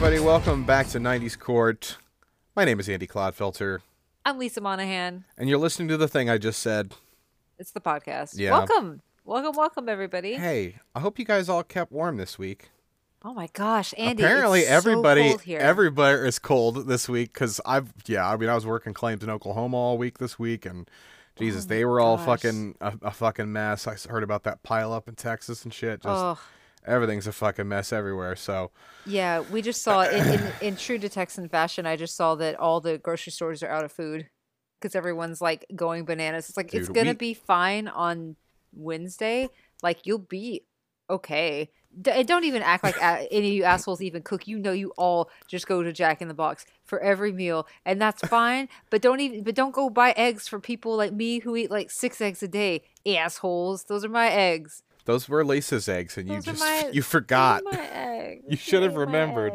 Everybody, welcome back to 90s Court. My name is Andy Clodfelter, I'm Lisa Monahan. and you're listening to the thing I just said. It's the podcast. Yeah. Welcome. Welcome, welcome, everybody. Hey, I hope you guys all kept warm this week. Oh my gosh, Andy. Apparently, it's so everybody, cold here. everybody is cold this week because I've, yeah, I mean, I was working claims in Oklahoma all week this week, and Jesus, Oh they were all fucking a, a fucking mess. I heard about that pile up in Texas and shit. Just Ugh. Everything's a fucking mess everywhere. So, Yeah, we just saw in, in in true to Texan fashion. I just saw that all the grocery stores are out of food because everyone's like going bananas. It's like it's gonna we- be fine on Wednesday. Like you'll be okay. D- don't even act like a- any of you assholes even cook. You know, you all just go to Jack in the Box for every meal, and that's fine. but don't even, but don't go buy eggs for people like me who eat like six eggs a day. Assholes, those are my eggs. Those were Lisa's eggs, and you Those are just my- you forgot. You should have remembered.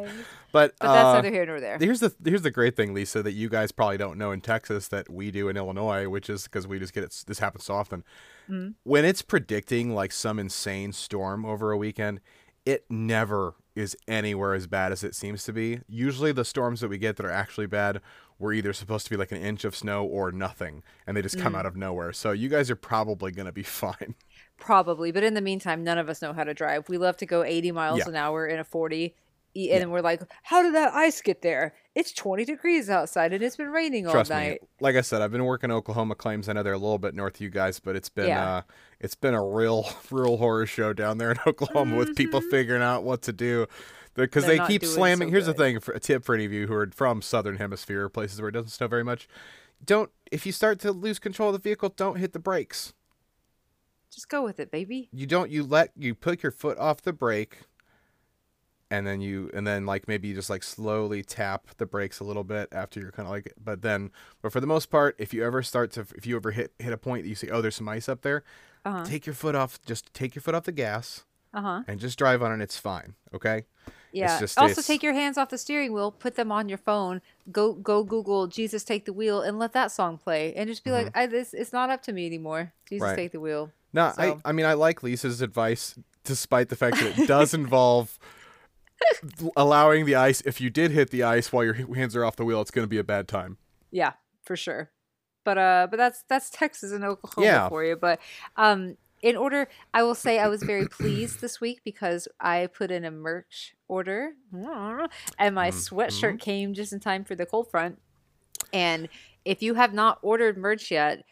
But, But that's uh, neither here nor there. Here's the here's the great thing, Lisa, that you guys probably don't know in Texas that we do in Illinois, which is because we just get it. This happens so often. Mm-hmm. When it's predicting like some insane storm over a weekend, it never is anywhere as bad as it seems to be. Usually, the storms that we get that are actually bad were either supposed to be like an inch of snow or nothing, and they just Mm. come out of nowhere. So you guys are probably gonna be fine. Probably, but in the meantime, none of us know how to drive. We love to go 80 miles Yeah. an hour in a 40, e- and we're like, "How did that ice get there? It's 20 degrees outside, and it's been raining all night." me. Like I said, I've been working Oklahoma claims. I know they're a little bit north of you guys, but it's been Yeah. uh it's been a real real horror show down there in Oklahoma with people figuring out what to do. Because Mm-hmm. They keep slamming. so Here's the thing: for a tip for any of you who are from southern hemisphere places where it doesn't snow very much, don't. If you start to lose control of the vehicle, don't hit the brakes. Just go with it, baby. You don't. You let you put your foot off the brake, and then you and then like maybe you just like slowly tap the brakes a little bit after you're kind of like. But then, but for the most part, if you ever start to, if you ever hit hit a point that you see, oh, there's some ice up there, Uh-huh. take your foot off. Just take your foot off the gas Uh huh. and just drive on it. It's fine. Okay. Yeah. just- also, it's- take your hands off the steering wheel, put them on your phone. Go go Google Jesus take the wheel, and let that song play, and just be like, I, "This it's not up to me anymore. Jesus Mm-hmm. Right. take the wheel." No, So- I I mean I like Lisa's advice, despite the fact that it does involve allowing the ice. If you did hit the ice while your hands are off the wheel, it's going to be a bad time. Yeah, for sure. But uh but that's that's Texas and Oklahoma Yeah. for you. But um in order I will say I was very pleased this week because I put in a merch order and my sweatshirt came just in time for the cold front. And if you have not ordered merch yet,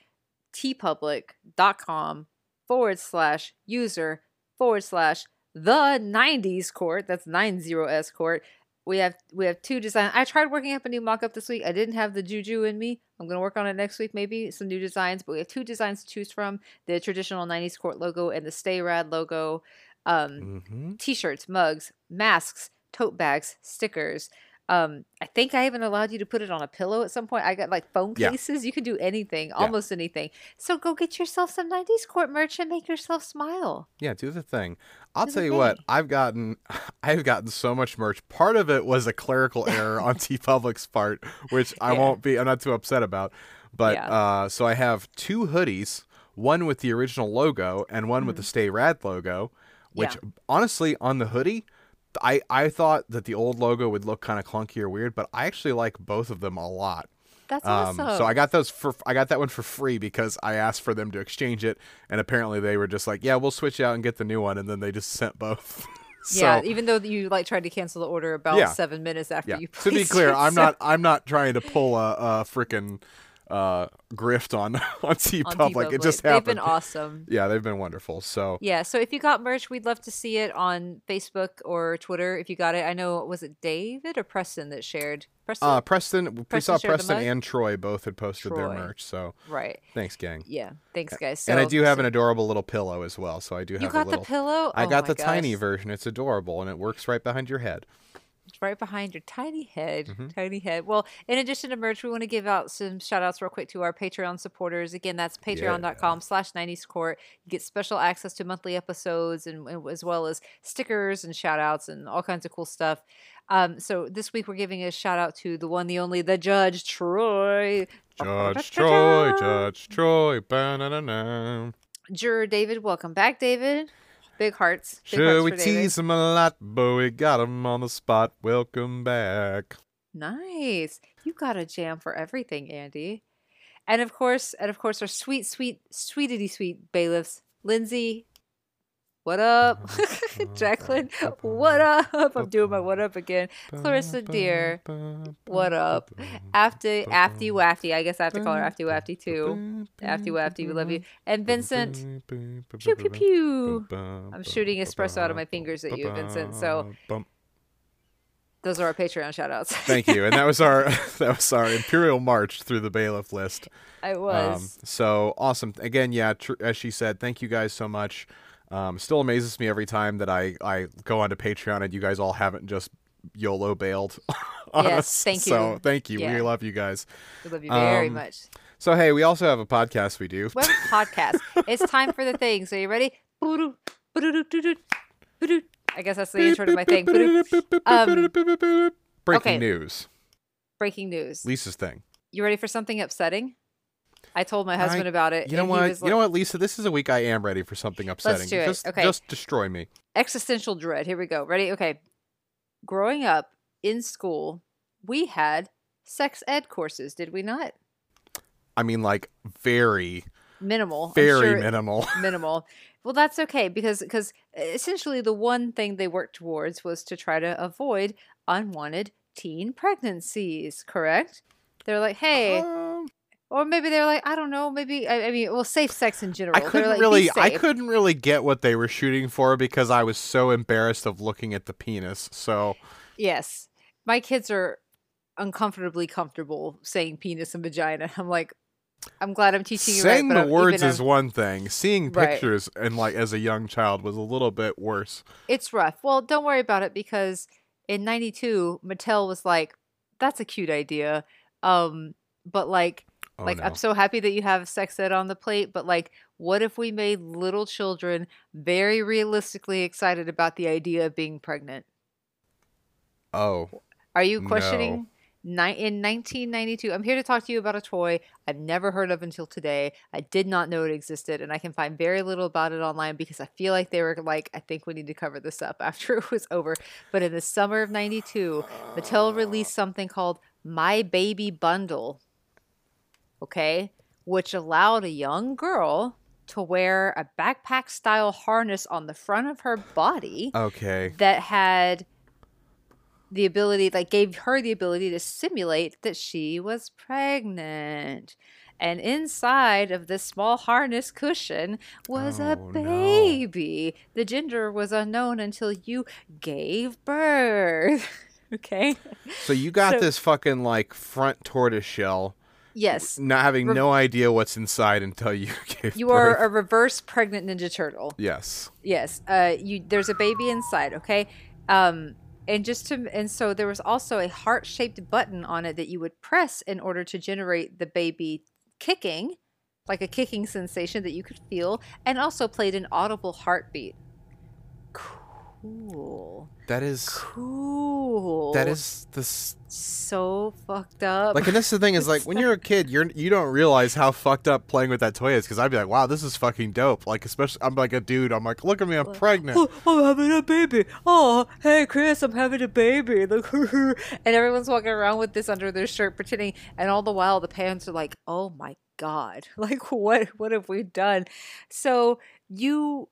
teepublic.com forward slash user forward slash the 90s court. That's 90s court. We have we have two designs. I tried working up a new mock-up this week. I didn't have the juju in me. I'm gonna work on it next week, maybe some new designs. But we have two designs to choose from: the traditional '90s court logo and the Stay Rad logo. Um, Mm-hmm. t-shirts, mugs, masks, tote bags, stickers. Um, I think I even allowed you to put it on a pillow at some point. I got like phone Yeah. cases. You can do anything, almost anything. So go get yourself some 90s court merch and make yourself smile. Yeah, do the thing. I'll Do tell you what. I've gotten I've gotten so much merch. Part of it was a clerical error on TeePublic's part, which I Yeah. won't be I'm not too upset about. But Yeah. uh so I have two hoodies, one with the original logo and one with the Stay Rad logo, which Mm-hmm. Yeah. honestly on the hoodie I, I thought that the old logo would look kind of clunky or weird, but I actually like both of them a lot. That's Um, awesome. so I got those for I got that one for free because I asked for them to exchange it, and apparently they were just like, "Yeah, we'll switch out and get the new one," and then they just sent both. so, yeah, even though you like tried to cancel the order about Yeah. seven minutes after yeah. you To be clear, it, I'm so- not I'm not trying to pull a, a freaking uh, grift on on TeePublic. It just They've happened. been awesome. Yeah, they've been wonderful. So Yeah, so if you got merch, we'd love to see it on Facebook or Twitter. If you got it, I know was it David or Preston that shared. Preston, uh, Preston, we saw Preston and Troy both had posted their merch. So right? thanks, gang. Yeah, thanks guys. So, and I do have an adorable little pillow as well. So I do have You a got little. the pillow. I Oh got the tiny version. It's adorable and it works right behind your head. Right behind your tiny head. Mm-hmm. Tiny head. Well, in addition to merch, we want to give out some shout outs real quick to our Patreon supporters. Again, that's patreon.com slash 90s court. You get special access to monthly episodes and, and as well as stickers and shout outs and all kinds of cool stuff. Um, so this week we're giving a shout out to the one, the only, the judge, Troy. Judge Troy, Judge Troy. Ba-na-na-na. Juror David, welcome back, David. Big hearts. Big Should hearts we tease him a lot, but we got him on the spot. Welcome back. Nice. You got a jam for everything, Andy. And of course, and of course, our sweet, sweet, sweetity sweet bailiffs, Lindsay. What up? Jacqueline, what up? I'm doing my what up again. Clarissa, dear, what up? After Afty Wafty, I guess I have to call her Afty Wafty too. Afty Wafty, we love you. And Vincent, pew pew pew. I'm shooting espresso out of my fingers at you, Vincent. So those are our Patreon shout outs. Thank you. And that was our that was our imperial march through the bailiff list. I Um, was. so awesome. Again, yeah, tr- as she said, thank you guys so much. Um, still amazes me every time that I, I go onto Patreon and you guys all haven't just YOLO bailed on Yes, us. thank you. So thank you. We love you guys. we love you very um, much. So hey, we also have a podcast we do. Web podcast. it's time for the thing. So you ready? Boo-doo, boo-doo, doo-doo, boo-doo. I guess that's the intro to my thing. Um, Breaking okay. news. Breaking news. Lisa's thing. You ready for something upsetting? I told my husband I- about it. You know what? You like- know what, Lisa? This is a week I am ready for something upsetting. Let's do it. Just, Okay. just destroy me. Existential dread. Here we go. Ready? Okay. Growing up in school, we had sex ed courses, did we not? I mean, like very, Minimal. Very sure- minimal. minimal. Well, that's okay because because essentially the one thing they worked towards was to try to avoid unwanted teen pregnancies. Correct? They're like, hey, Um, or maybe they're like, I don't know, maybe I, I mean, well, safe sex in general. I couldn't like, really, I couldn't really get what they were shooting for because I was so embarrassed of looking at the penis. So Yes, my kids are uncomfortably comfortable saying penis and vagina. I'm like, I'm glad I'm teaching you saying right. the I'm- words is I'm- one thing. Seeing Right. pictures and like as a young child was a little bit worse. it's rough. Well, don't worry about it because in 92 Mattel was like that's a cute idea. Um but like Oh like no. I'm so happy that you have sex ed on the plate, but like what if we made little children very realistically excited about the idea of being pregnant? oh, Are you No. questioning Ni- in 1992, I'm here to talk to you about a toy I've never heard of until today. I did not know it existed, and I can find very little about it online because I feel like they were like, I think we need to cover this up after it was over. But in the summer of 92, Mattel released something called My Baby Bundle, okay, which allowed a young girl to wear a backpack style harness on the front of her body okay. that had the ability like gave her the ability to simulate that she was pregnant and inside of this small harness cushion was a Oh, no. baby the gender was unknown until you gave birth okay So you got So- this fucking like front tortoise shell, yes not having Re- no idea what's inside until you gave you birth. are a reverse pregnant ninja turtle yes. Yes. Uh you there's a baby inside, okay? Um and just to and so there was also a heart-shaped button on it that you would press in order to generate the baby kicking, like a kicking sensation that you could feel and also played an audible heartbeat. Cool. That is Cool. that is the so fucked up. like, and that's the thing is like when you're a kid, you're you don't realize how fucked up playing with that toy is. Because I'd be like, wow, this is fucking dope. Like especially I'm like a dude. I'm like, look at me, I'm pregnant. Oh, I'm having a baby. Oh, hey, Chris, I'm having a baby. Look, and everyone's walking around with this under their shirt, pretending. And all the while, the parents are like, "Oh my god, like what? What have we done?" So you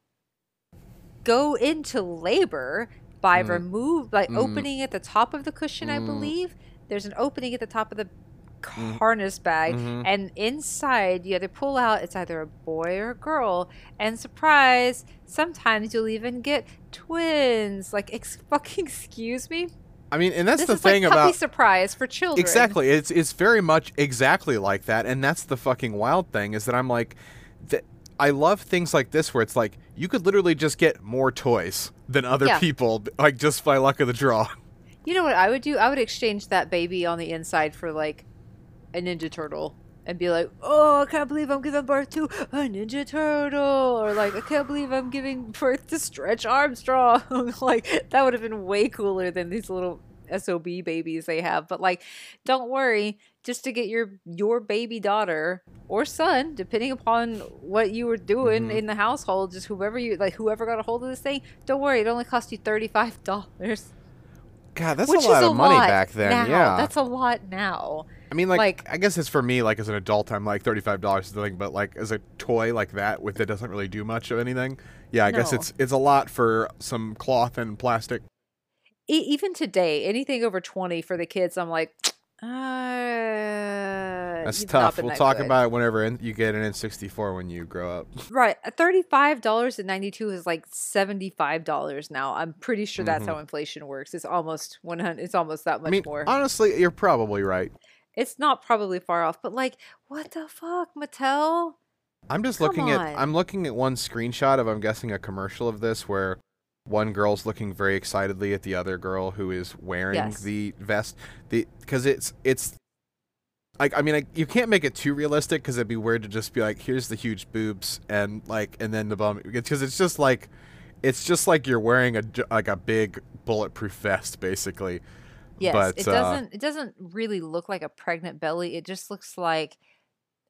go into labor by Mm. remove by Mm. opening at the top of the cushion. I Mm. believe there's an opening at the top of the harness bag Mhm. and inside you either pull out it's either a boy or a girl and surprise sometimes you'll even get twins like ex- fucking excuse me I mean, and that's this the is thing like about surprise for children Exactly. It's it's very much exactly like that, and that's the fucking wild thing is that I'm like, th- I love things like this where it's like you could literally just get more toys than other Yeah. people, like just by luck of the draw. you know what i would do i would exchange that baby on the inside for like a ninja turtle and be like oh i can't believe i'm giving birth to a ninja turtle or like i can't believe i'm giving birth to stretch armstrong like that would have been way cooler than these little sob babies they have. But like, don't worry, just to get your your baby daughter or son, depending upon what you were doing Mhm. in the household, just whoever you like, whoever got a hold of this thing. Don't worry, it only cost you thirty five dollars. God, that's Which a lot is of money lot back then. now. Yeah, that's a lot now. I mean, like, like- I guess it's for me. Like as an adult, I'm like thirty five dollars something, but like as a toy like that, with it doesn't really do much of anything. Yeah, I guess it's it's a lot for some cloth and plastic. E- even today, anything over 20 for the kids, I'm like, uh, That's tough. We'll talk good." about it whenever in- you get an N64 when you grow up. Right. $35.92 is like $75 now. I'm pretty sure that's how inflation works. It's almost 100 it's almost that much Mm-hmm. I mean, more. honestly, you're probably right. it's not probably far off, but like what the fuck, Mattel? I'm just Come looking at. I'm looking at one screenshot of I'm guessing a commercial of this where one girl's looking very excitedly at the other girl who is wearing Yes. the vest. The because it's it's like I mean I, you can't make it too realistic because it'd be weird to just be like here's the huge boobs and like and then the bum because it's just like it's just like you're wearing a like a big bulletproof vest basically. Yes, But, it uh, doesn't it doesn't really look like a pregnant belly. It just looks like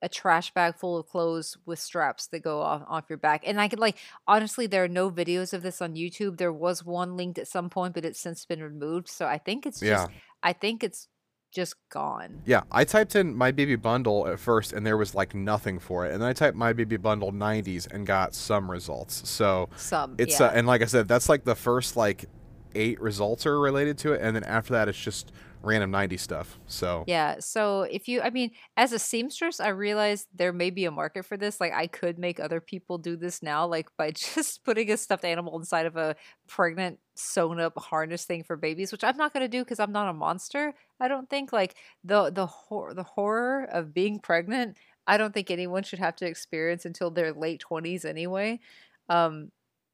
a trash bag full of clothes with straps that go off off your back. And I could like honestly there are no videos of this on YouTube. There was one linked at some point, but it's since been removed. So I think it's Yeah. just I think it's just gone. Yeah, I typed in my baby bundle at first and there was like nothing for it. And then I typed my baby bundle 90s and got some results. So Some it's yeah. uh, and like I said, that's like the first like eight results are related to it, and then after that, it's just random 90s stuff. So Yeah. So if you, I mean, as a seamstress, I realized there may be a market for this. Like, I could make other people do this now, like by just putting a stuffed animal inside of a pregnant sewn up harness thing for babies, which I'm not going to do because I'm not a monster. I don't think like the the hor- the horror of being pregnant. I don't think anyone should have to experience until their late 20s anyway. Um,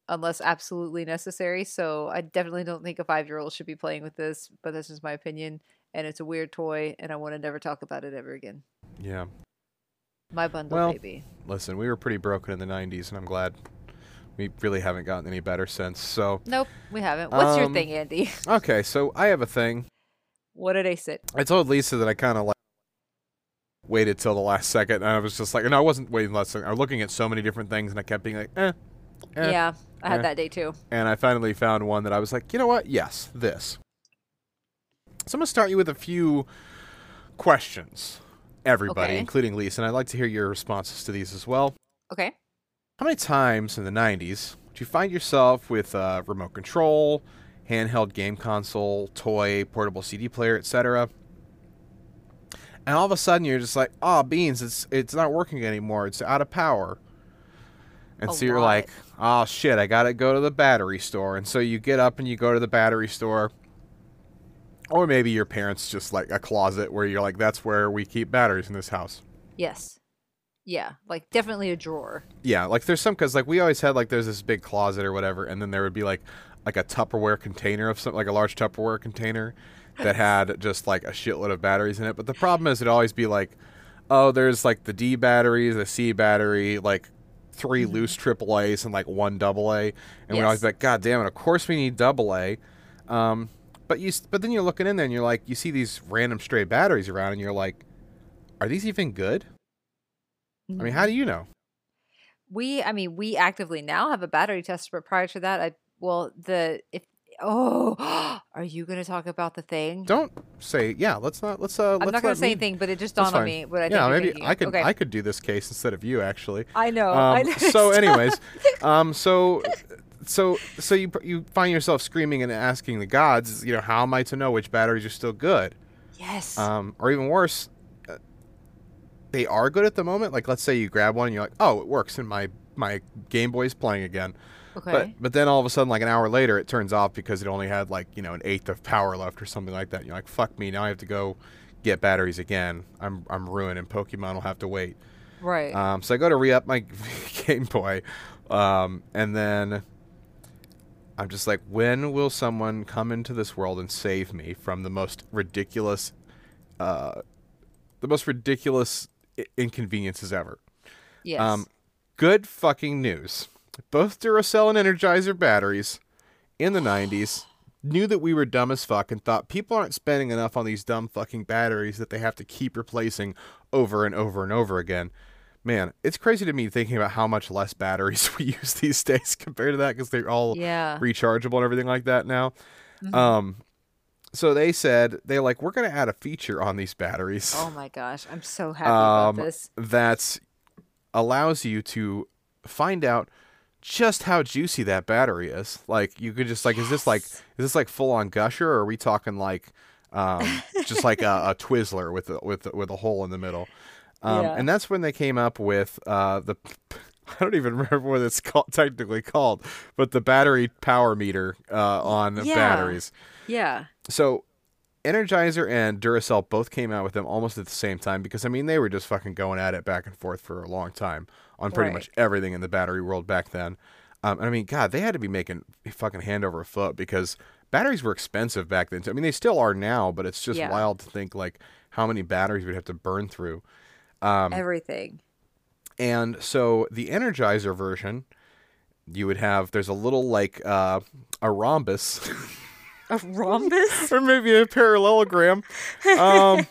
unless absolutely necessary. So I definitely don't think a five year old should be playing with this, but that's just my opinion. And it's a weird toy, and I want to never talk about it ever again. yeah, My bundle Well- baby. listen, we were pretty broken in the 90s, and I'm glad we really haven't gotten any better since. So Nope, we haven't. What's your Um, thing, Andy? okay, so I have a thing. what did I say? I told Lisa that I kind of like waited till the last second, and I was just like, no, I wasn't waiting last second. I was looking at so many different things, and I kept being like, eh. Eh. yeah, I had eh. that day too. and I finally found one that I was like, you know what? Yes, this. So I'm gonna start you with a few questions, everybody, Okay. including Lisa, and I'd like to hear your responses to these as well. Okay. How many times in the '90s did you find yourself with a remote control, handheld game console, toy, portable CD player, etc., and all of a sudden you're just like, "Oh, beans! It's it's not working anymore. It's out of power." And A so you're lot. like, "Oh shit! I gotta go to the battery store." And so you get up and you go to the battery store, or maybe your parents just like a closet where you're like, "That's where we keep batteries in this house." Yes. Yeah, like definitely a drawer. Yeah, like there's some because like we always had like there's this big closet or whatever, and then there would be like like a Tupperware container of something like a large Tupperware container that had just like a shitload of batteries in it. But the problem is it'd always be like, oh, there's like the D batteries, the C battery, like 3 loose triple A's and like one double A, and we always be like, God damn it, of course we need double A. Um, but you but then you're looking in there and you're like, you see these random stray batteries around, and you're like, are these even good? I mean, how do you know? we i mean we actively now have a battery tester but prior to that i well the if oh are you going to talk about the thing Don't say yeah. Let's not. Let's uh. i'm not going to say me- anything but it just dawned on me what i think yeah, maybe thinking. I could okay. I could do this case instead of you actually. I know I Um, know. so, anyways, um, so so so you you find yourself screaming and asking the gods, you know, how am I to know which batteries are still good? yes Um, or even worse, uh, they are good at the moment. Like, let's say you grab one and you're like, oh, it works, and my my Game Boy's playing again. Okay But but then all of a sudden, like an hour later, it turns off because it only had like you know an eighth of power left or something like that. And you're like, fuck me, now I have to go get batteries again. I'm I'm ruined, and Pokemon will have to wait. right Um, so I go to re up my Game Boy, um, and then I'm just like, when will someone come into this world and save me from the most ridiculous, uh, the most ridiculous i- inconveniences ever? yes Um, good fucking news. Both Duracell and Energizer batteries in the 90s knew that we were dumb as fuck and thought people aren't spending enough on these dumb fucking batteries that they have to keep replacing over and over and over again. Man, it's crazy to me thinking about how much less batteries we use these days compared to that because they're all Yeah. rechargeable and everything like that now. Mhm. Um, so they said they like we're gonna add a feature on these batteries oh my gosh, I'm so happy um, about this. that allows you to find out just how juicy that battery is. Like you could just like, is this like is this like full on gusher, or are we talking like um, just like a, a Twizzler with a, with with a hole in the middle? Um, Yeah. And that's when they came up with uh, the. I don't even remember what it's called, technically called, but the battery power meter uh, on Yeah. batteries. Yeah. So Energizer and Duracell both came out with them almost at the same time because I mean they were just fucking going at it back and forth for a long time on pretty Right. much everything in the battery world back then. Um, and I mean, God, they had to be making fucking hand over foot because batteries were expensive back then. I mean, they still are now, but it's just Yeah. wild to think like how many batteries we'd have to burn through. Um, Everything. and so the Energizer version, you would have there's a little like uh, a rhombus. A rhombus? or maybe a parallelogram. Um,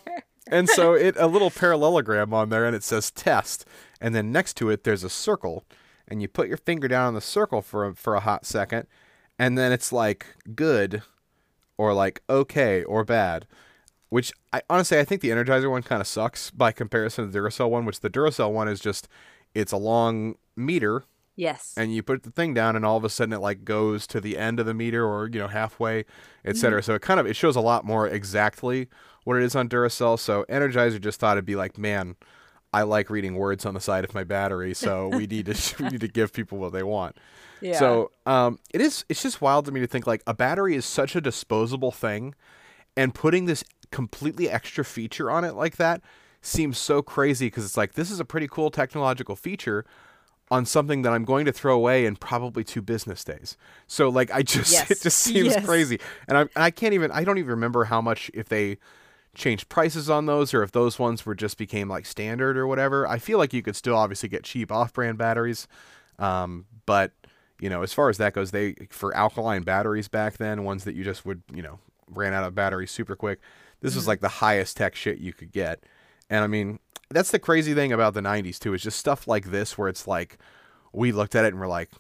and so it a little parallelogram on there, and it says test, and then next to it there's a circle, and you put your finger down on the circle for a, for a hot second, and then it's like good, or like okay or bad. Which I honestly I think the Energizer one kind of sucks by comparison to the Duracell one, which the Duracell one is just it's a long meter yes. and you put the thing down and all of a sudden it like goes to the end of the meter or you know halfway etc so it kind of it shows a lot more exactly what it is on duracell so energizer just thought it'd be like man i like reading words on the side of my battery so we need to we need to give people what they want yeah. so um it is it's just wild to me to think like a battery is such a disposable thing and putting this completely extra feature on it like that seems so crazy because it's like this is a pretty cool technological feature on something that I'm going to throw away in probably two business days. So like I just Yes. it just seems Yes. crazy. And I I can't even I don't even remember how much if they changed prices on those or if those ones were just became like standard or whatever. I feel like you could still obviously get cheap off-brand batteries. Um, but you know, as far as that goes, they for alkaline batteries back then, ones that you just would, you know, ran out of batteries super quick. This was like the highest tech shit you could get. And I mean, that's the crazy thing about the 90s too is just stuff like this where it's like we looked at it and we're like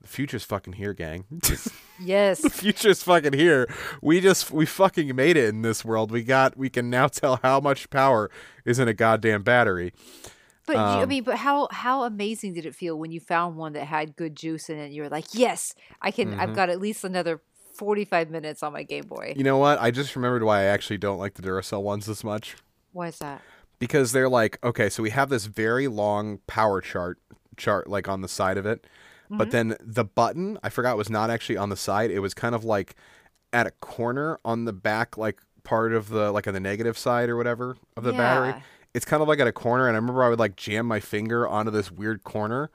the future's fucking here gang yes. the future's fucking here we just we fucking made it in this world we got we can now tell how much power is in a goddamn battery But you- I Um, mean, but how how amazing did it feel when you found one that had good juice in it? You were like, yes, I can. I've Mhm. got at least another forty five minutes on my Game Boy. you know what i just remembered why i actually don't like the duracell ones as much Why is that? Because they're like okay so we have this very long power chart chart like on the side of it but Mhm. then the button i forgot was not actually on the side it was kind of like at a corner on the back like part of the like on the negative side or whatever of the battery it's kind of like at a corner and i remember i would like jam my finger onto this weird corner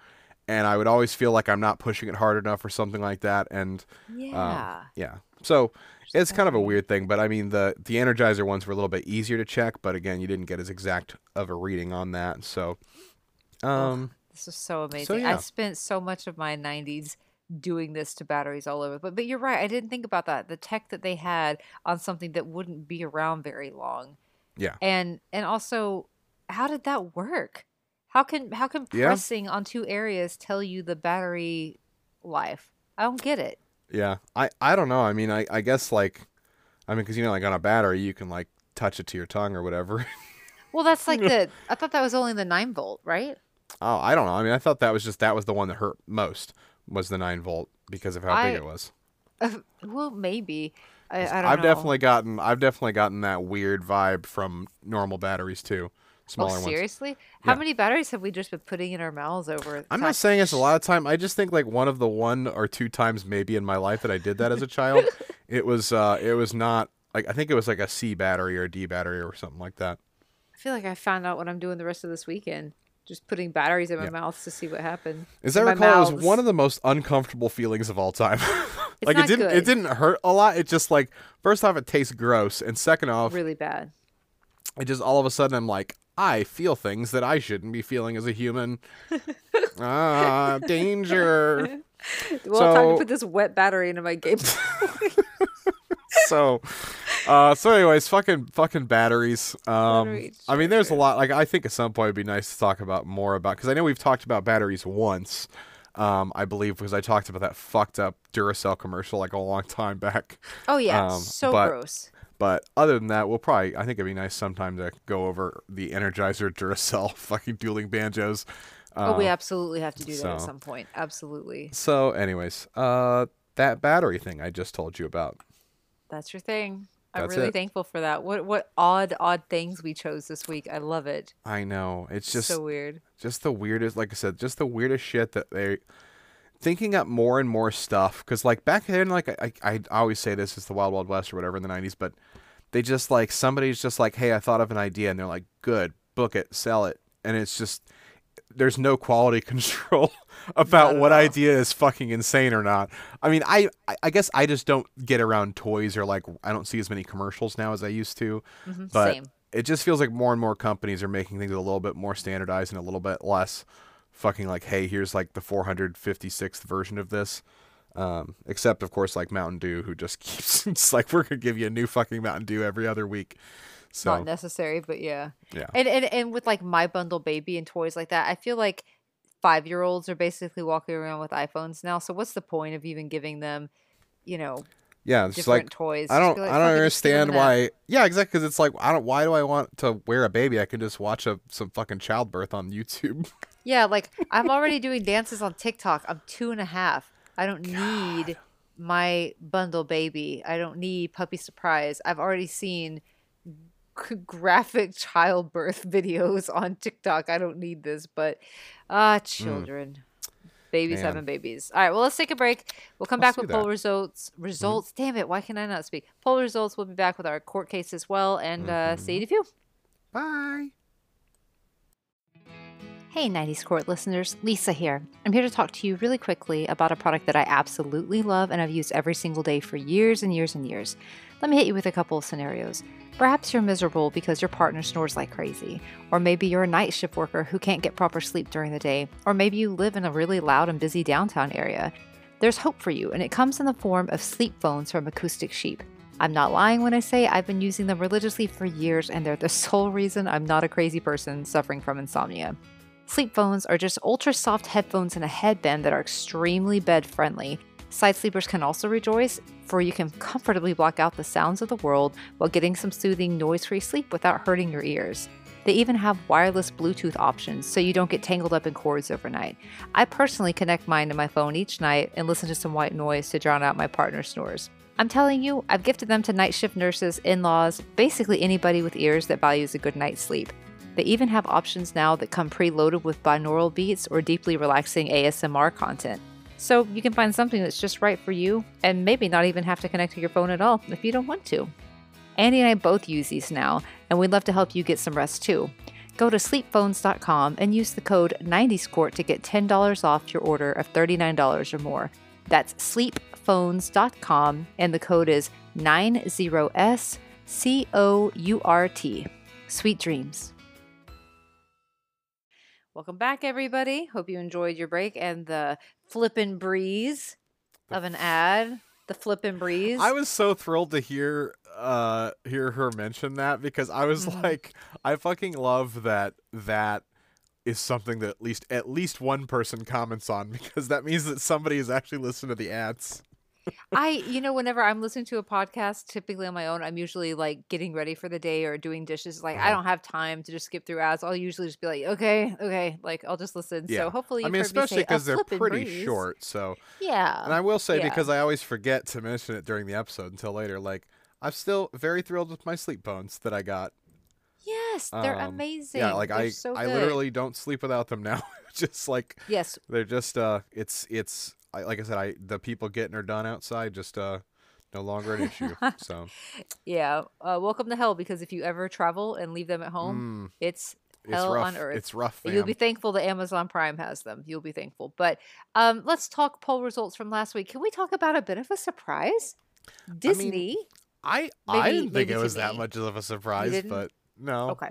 and i would always feel like i'm not pushing it hard enough or something like that and Yeah. yeah so it's kind of a weird thing but i mean the the energizer ones were a little bit easier to check but again you didn't get as exact of a reading on that so um This is so amazing. yeah. I spent so much of my 90s doing this to batteries all over. But but you're right. I didn't think about that. The tech that they had on something that wouldn't be around very long. Yeah. And and also how did that work? How can how can Yeah. pressing on two areas tell you the battery life? I don't get it. Yeah i i don't know i mean i i guess like i mean because you know like on a battery you can like touch it to your tongue or whatever Well, that's like the I thought that was only the 9 volt, right? oh i don't know i mean i thought that was just that was the one that hurt most was the 9 volt because of how I- big it was Uh, well, maybe. I, I don't I've know. definitely gotten I've definitely gotten that weird vibe from normal batteries too. Smaller Oh, ones. seriously? How Yeah. many batteries have we just been putting in our mouths over? I'm not saying it's a lot of time. I just think like one of the one or two times maybe in my life that I did that as a child, it was uh it was not like I think it was like a C battery or a D battery or something like that. I feel like I found out what I'm doing the rest of this weekend. Just putting batteries in my Yeah. mouth to see what happened. As I In my recall, it was one of the most uncomfortable feelings of all time. like it didn't good. it didn't hurt a lot. It just like first off it tastes gross, and second off Really bad. it just all of a sudden I'm like I feel things that I shouldn't be feeling as a human. ah, danger. Well, time to put this wet battery into my Game so, uh, so anyways, fucking fucking batteries. Um, Battery I mean, there's a lot. Like, I think at some point it'd be nice to talk about more about because I know we've talked about batteries once. Um, I believe because I talked about that fucked up Duracell commercial like a long time back. Oh yeah, Um, so gross. But other than that, we'll probably. I think it'd be nice sometime to go over the Energizer Duracell fucking dueling banjos. oh, we Uh, absolutely have to do that at some point. Absolutely, So, anyways, uh, that battery thing I just told you about. that's your thing. I'm That's really it. thankful for that. What what odd odd things we chose this week. I love it. I know it's just so weird. just the weirdest. Like I said, just the weirdest shit that they thinking up more and more stuff. Because like back then, like I, I always say this is the Wild Wild West or whatever in the '90s, but they just like somebody's just like, hey, I thought of an idea, and they're like, good, book it, sell it, and it's just there's no quality control about what all. idea is fucking insane or not. I mean, I I- guess I just don't get around toys or like I don't see as many commercials now as I used to. Mhm, But Same. it just feels like more and more companies are making things a little bit more standardized and a little bit less fucking like, hey, here's like the 456th version of this. Um, except of course like Mountain Dew, who just keeps it's like we're gonna give you a new fucking Mountain Dew every other week. So Not necessary, but yeah. yeah, And, and and with like my bundle baby and toys like that, I feel like five year olds are basically walking around with iPhones now. So what's the point of even giving them, you know, yeah, it's different like toys? I don't like, I don't "Fuck it, just give 'em understand that." why. Yeah, exactly. Because it's like I don't. Why do I want to wear a baby? I can just watch a some fucking childbirth on YouTube. Yeah, like I'm already doing dances on TikTok. I'm two and a half. I don't need my bundle baby. I don't need puppy surprise. I've already seen g- graphic childbirth videos on TikTok. I don't need this, but ah, children. Babies Man. having babies. All right, well, let's take a break. We'll come Let's back with poll that. results. Results. Damn it! Why can I not speak? Poll results. We'll be back with our court case as well, and uh, see you in a few. Bye. Hey, 90s Court listeners, Lisa here. I'm here to talk to you really quickly about a product that I absolutely love and I've used every single day for years and years and years. Let me hit you with a couple of scenarios. Perhaps you're miserable because your partner snores like crazy, or maybe you're a night shift worker who can't get proper sleep during the day, or maybe you live in a really loud and busy downtown area. There's hope for you, and it comes in the form of sleep phones from Acoustic Sheep. I'm not lying when I say I've been using them religiously for years, and they're the sole reason I'm not a crazy person suffering from insomnia. Sleep phones are just ultra soft headphones and a headband that are extremely bed friendly. Side sleepers can also rejoice, for you can comfortably block out the sounds of the world while getting some soothing, noise free sleep without hurting your ears. They even have wireless Bluetooth options so you don't get tangled up in cords overnight. I personally connect mine to my phone each night and listen to some white noise to drown out my partner's snores. I'm telling you, I've gifted them to night shift nurses, in laws, basically anybody with ears that values a good night's sleep. They even have options now that come preloaded with binaural beats or deeply relaxing ASMR content. So you can find something that's just right for you and maybe not even have to connect to your phone at all if you don't want to. Andy and I both use these now, and we'd love to help you get some rest too. Go to sleepphones.com and use the code 90scourt to get $10 off your order of $39 or more. That's sleepphones.com, and the code is 90SCOURT. Sweet dreams. Welcome back, everybody. Hope you enjoyed your break and the flippin' breeze of an ad. The flippin' breeze. I was so thrilled to hear uh hear her mention that because I was Mhm. like I fucking love that that is something that at least at least one person comments on because that means that somebody is actually listening to the ads. I, you know, whenever I'm listening to a podcast, typically on my own, I'm usually like getting ready for the day or doing dishes. Like, I Uh-huh. don't have time to just skip through ads. I'll usually just be like, okay, okay, like I'll just listen. Yeah. So hopefully, I mean, me especially say, "A because they're pretty breeze." short. So, Yeah. and I will say yeah. because I always forget to mention it during the episode until later. Like, I'm still very thrilled with my sleep phones that I got. yes, they're Um, amazing. Yeah, like They're I so I literally don't sleep without them now. just like yes, they're just uh it's it's I, like I said I the people getting her done outside just uh no longer an issue. So, yeah. Uh, welcome to hell because if you ever travel and leave them at home, mm, it's it's hell rough. on earth. It's rough. You'll be thankful that Amazon Prime has them. You'll be thankful. But um, let's talk poll results from last week. Can we talk about a bit of a surprise? Disney. I I maybe- didn't think it was that much of a surprise, but no. Okay.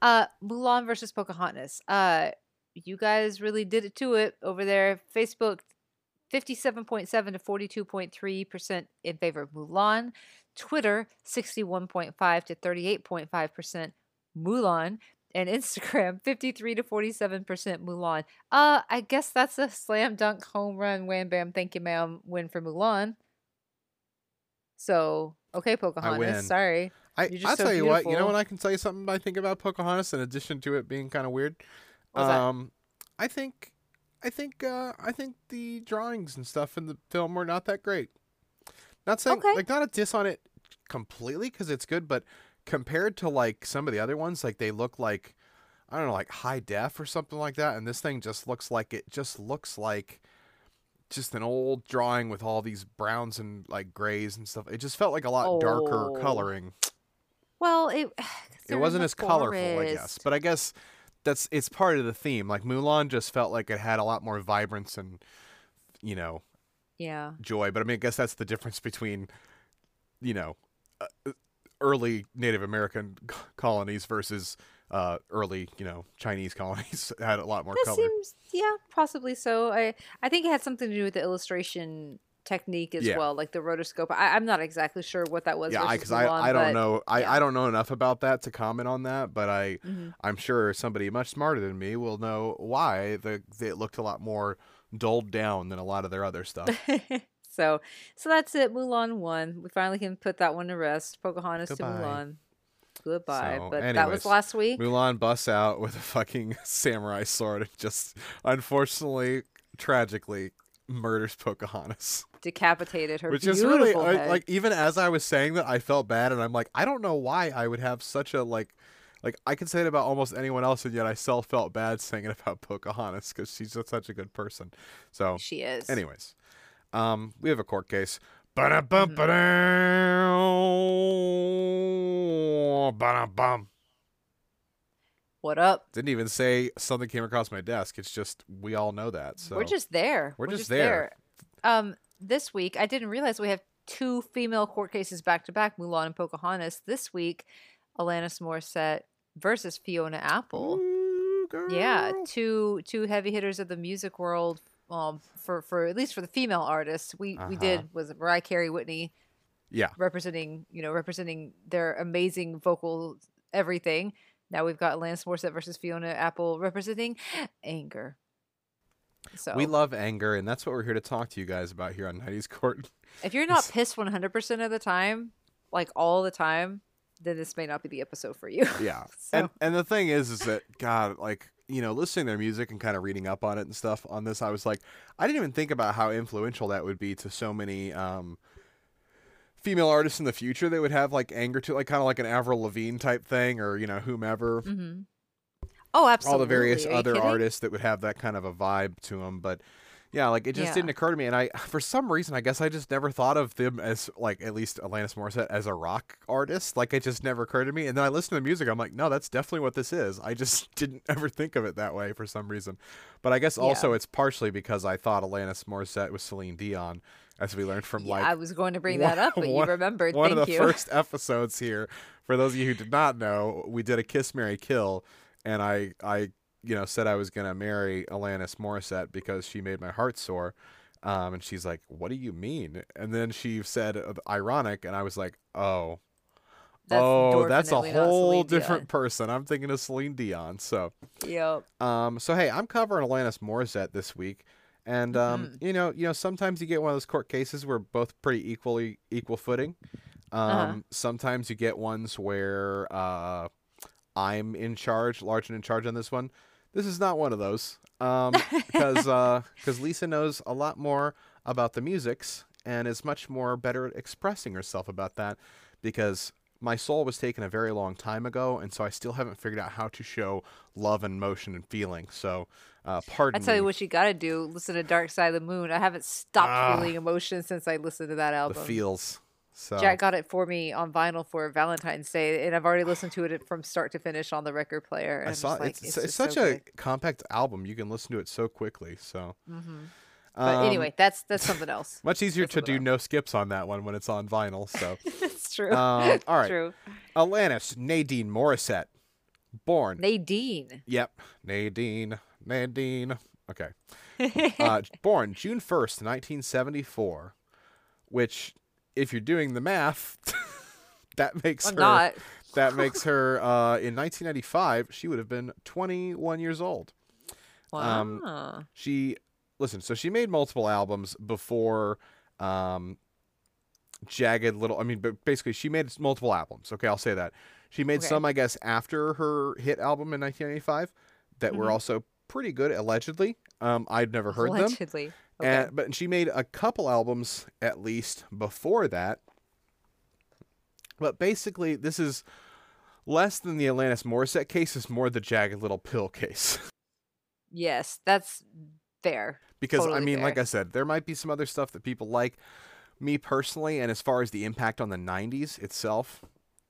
Uh, Mulan versus Pocahontas. Uh, you guys really did it to it over there. Facebook 57.7 to 42.3% in favor of Mulan. Twitter, 61.5 to 38.5% Mulan. And Instagram, 53 to 47% Mulan. Uh, I guess that's a slam dunk home run, wham bam, thank you, ma'am, win for Mulan. So, okay, Pocahontas, sorry. I, I'll so tell you what. You know beautiful. when I can tell you something I think about Pocahontas in addition to it being kind of weird. Um, I think, I think, uh, I think the drawings and stuff in the film were not that great. Not saying Okay. like not a diss on it completely because it's good, but compared to like some of the other ones, like they look like I don't know, like high def or something like that, and this thing just looks like it just looks like just an old drawing with all these browns and like grays and stuff. It just felt like a lot darker Oh. coloring. Well, it it wasn't as colorful, I guess. But I guess that's it's part of the theme. Like Mulan just felt like it had a lot more vibrance and you know yeah. joy. But I mean, I guess that's the difference between you know uh, early Native American c- colonies versus uh, early you know Chinese colonies had a lot more That color. seems, yeah, possibly so. I I think it had something to do with the illustration technique as Yeah. well, like the rotoscope. I, I'm not exactly sure what that was. yeah, because I, Mulan, I don't but- know I, yeah. I don't know enough about that to comment on that, but I Mhm. I'm sure somebody much smarter than me will know why the it looked a lot more dulled down than a lot of their other stuff. so so that's it. Mulan won. We finally can put that one to rest. Pocahontas Goodbye. to Mulan. Goodbye. So, but that was last week. Mulan busts out with a fucking samurai sword and just unfortunately, tragically murders Pocahontas. Decapitated her Which is really I- like even as I was saying that I felt bad and I'm like, I don't know why I would have such a like like I could say it about almost anyone else and yet I still felt bad saying it about Pocahontas because she's just such a good person. So she is. Anyways, um, we have a court case. Mm-hmm. Ba-da-bum-ba-dow. Ba-da-bum. What up? Didn't even say something came across my desk. It's just we all know that. So We're just there. We're just there. Um, this week I didn't realize we have two female court cases back to back, Mulan and Pocahontas. This week, Alanis Morissette versus Fiona Apple. Ooh, girl. Yeah, two two heavy hitters of the music world. Um, for for at least for the female artists, we we Uh-huh. did was Mariah Carey, Whitney Yeah. representing you know representing their amazing vocal everything. Now we've got Alanis Morissette versus Fiona Apple representing anger. So We love anger, and that's what we're here to talk to you guys about here on 90s Court. If you're not pissed 100% of the time, like all the time, then this may not be the episode for you. Yeah. So- And and the thing is is that God, like, you know, listening to their music and kind of reading up on it and stuff on this, I was like, I didn't even think about how influential that would be to so many um female artists in the future that would have like anger to like kind of like an Avril Lavigne type thing or, you know, whomever. hmm Oh, absolutely. all the various Are other kidding? artists that would have that kind of a vibe to them but yeah like it just Yeah. didn't occur to me and i for some reason i guess i just never thought of them as like at least alanis morissette as a rock artist like it just never occurred to me and then i listened to the music i'm like no that's definitely what this is i just didn't ever think of it that way for some reason but i guess also it's partially because i thought alanis morissette was celine dion as we learned from Yeah, like I was going to bring one- that up, but one- you remembered. one Thank of the you. first episodes here. For those of you who did not know, we did a kiss, Mary, kill, and I, I, you know, said I was gonna marry Alanis Morissette because she made my heart soar. Um, and she's like, "What do you mean?" And then she said, uh, "Ironic," and I was like, "Oh." That's oh, that's a whole different person. I'm thinking of Celine Dion. So, Yep. um, so hey, I'm covering Alanis Morissette this week, and um, Mm-hmm. you know, you know, sometimes you get one of those court cases where both pretty equally equal footing. Um, Uh-huh. sometimes you get ones where uh, I'm in charge, large and in charge on this one. This is not one of those, um, because because Lisa knows a lot more about the musics and is much more better at expressing herself about that. Because my soul was taken a very long time ago, and so I still haven't figured out how to show love and motion and feeling. So, uh, pardon me. I tell you what you got to do. Listen to Dark Side of the Moon. I haven't stopped Ah. feeling emotion since I listened to that album. the feels. So Jack got it for me on vinyl for Valentine's Day, and I've already listened to it from start to finish on the record player. I I'm saw like, it's, it's, it's, such so a good. compact album. You can listen to it so quickly. So, Mhm. But um, anyway, that's that's something else. much easier that's to do no skips on that one when it's on vinyl. So, true. um, all right, True. Alanis Nadine Morissette, born. Nadine. Yep, Nadine, Nadine. Okay. Uh, born June 1st, 1974, which, if you're doing the math, that makes I'm her not. that makes her uh, in 1995 she would have been 21 years old. Wow. Um, She listen, so she made multiple albums before um, Jagged Little. I mean, but basically she made multiple albums. Okay, I'll say that. She made Okay. some, I guess, after her hit album in 1995 that were Mhm. also pretty good, allegedly. Um, I'd never heard them. Allegedly. Okay. And, but she made a couple albums at least before that. But basically, this is less than the Alanis Morissette case. It's more the Jagged Little Pill case. yes, that's fair. because I Totally mean, like. I said, there might be some other stuff that people like. Me personally, and as far as the impact on the '90s itself,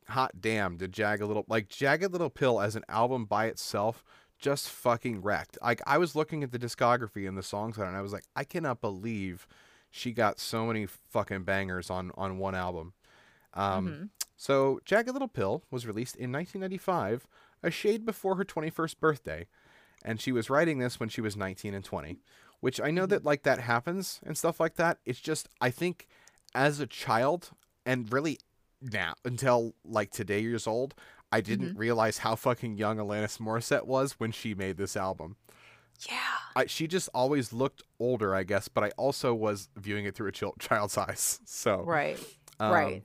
hot damn, did Jagged Little like Jagged Little Pill as an album by itself just fucking wrecked. Like I was looking at the discography and the songs on it, and I was like, I cannot believe she got so many fucking bangers on on one album. Um, Mhm. So, Jagged Little Pill was released in 1995, a shade before her 21st birthday, and she was writing this when she was 19 and 20. Which I know that like that happens and stuff like that. It's just I think as a child and really now until like today years old, I didn't realize how fucking young Alanis Morissette was when she made this album. Yeah. I, she just always looked older, I guess, but I also was viewing it through a chil- child's eyes. So Right. um, right.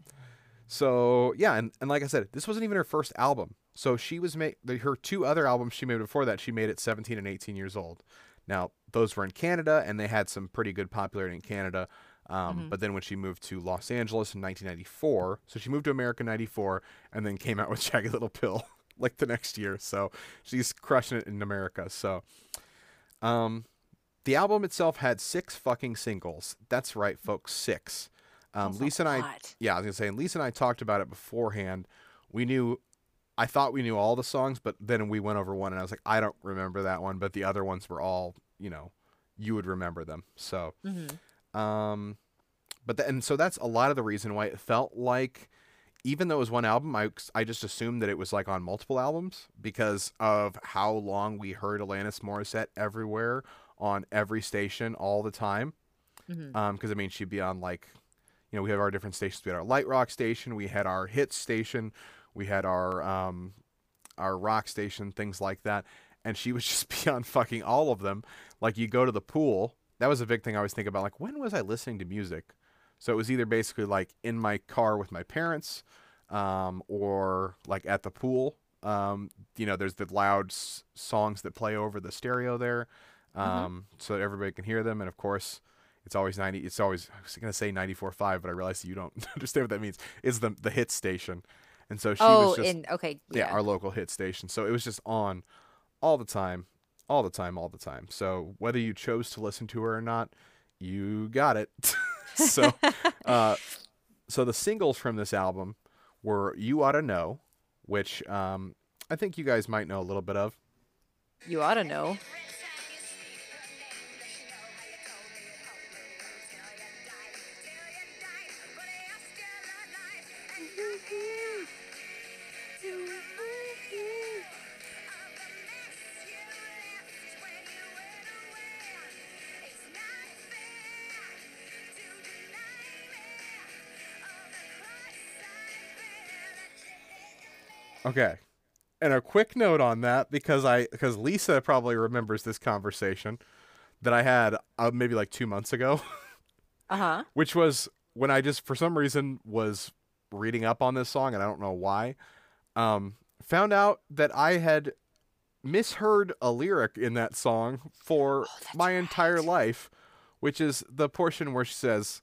so yeah, and, and like I said, this wasn't even her first album. So she was made her two other albums she made before that. She made at 17 and 18 years old. Now those were in Canada, and they had some pretty good popularity in Canada. Um, Mhm. But then when she moved to Los Angeles in 1994, so she moved to America in '94, and then came out with Jagged Little Pill like the next year. So she's crushing it in America. So, um, the album itself had six fucking singles. That's right, folks, six. Um, Lisa and I yeah, I was gonna say, and Lisa and I talked about it beforehand. We knew, I thought we knew all the songs, but then we went over one, and I was like, I don't remember that one, but the other ones were all, you know, you would remember them. So, Mhm. um, but the, and so that's a lot of the reason why it felt like, even though it was one album, I I just assumed that it was like on multiple albums because of how long we heard Alanis Morissette everywhere on every station all the time. Mhm. Um, because I mean, she'd be on like, you know, we have our different stations. We had our light rock station, we had our hit station, we had our um, our rock station, things like that. And she would just be on fucking all of them. Like you go to the pool. That was a big thing I always think about. Like when was I listening to music? So it was either basically like in my car with my parents, um, or like at the pool. Um, you know, there's the loud s- songs that play over the stereo there, um, so that everybody can hear them. And of course, it's always 90 it's always i was going to say 94.5 but i realized you don't understand what that means it's the the hit station and so she oh, was just in okay. yeah. Yeah. our local hit station so it was just on all the time all the time all the time. So whether you chose to listen to her or not you got it. So uh so the singles from this album were you ought to know which um i think you guys might know a little bit of. You ought to know. Okay. And a quick note on that because I because Lisa probably remembers this conversation that I had uh, maybe like 2 months ago, Uh huh. which was when I just for some reason was reading up on this song and I don't know why. Um found out that I had misheard a lyric in that song for that's my entire life, which is the portion where she says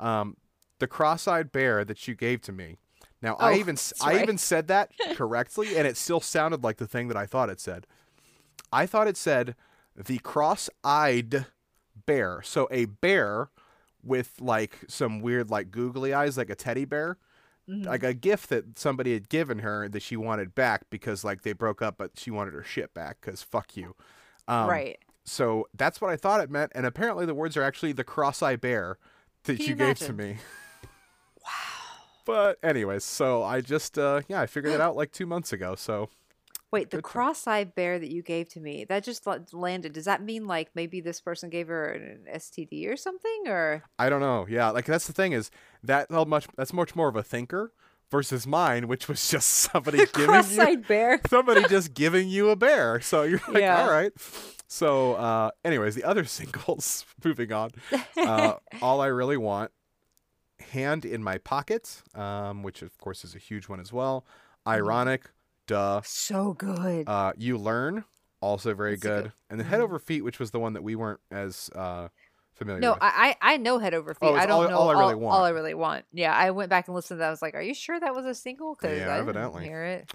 um the cross-eyed bear that you gave to me. Now I Oh, even s- I right. even said that correctly, and it still sounded like the thing that I thought it said. I thought it said the cross-eyed bear. So a bear with like some weird like googly eyes, like a teddy bear, Mhm. like a gift that somebody had given her that she wanted back because like they broke up, but she wanted her shit back because fuck you. Um, right. So that's what I thought it meant, and apparently the words are actually the cross-eyed bear that Can you you gave to me. But anyways, so I just uh yeah, I figured it out like two months ago. So Wait, the cross-eyed bear that you gave to me, that just landed. Does that mean like maybe this person gave her an STD or something or I don't know. Yeah, like that's the thing is that how much that's much more of a thinker versus mine, which was just somebody giving you cross-eyed bear? somebody just giving you a bear. So you're like, Yeah. all right. So, uh, anyways, the other singles. Moving on. Uh, all I really want. Hand in my pocket, um, which of course is a huge one as well. Mm-hmm. Ironic, duh. so good. Uh, you learn, also very good. good- And then head Mhm. over feet, which was the one that we weren't as uh, familiar no, with. I I I know head over feet. Oh, I don't all- know all I really all, want. I really want. Yeah, I went back and listened to that. I was like, "Are you sure that was a single?" Because Yeah, I evidently. didn't hear it.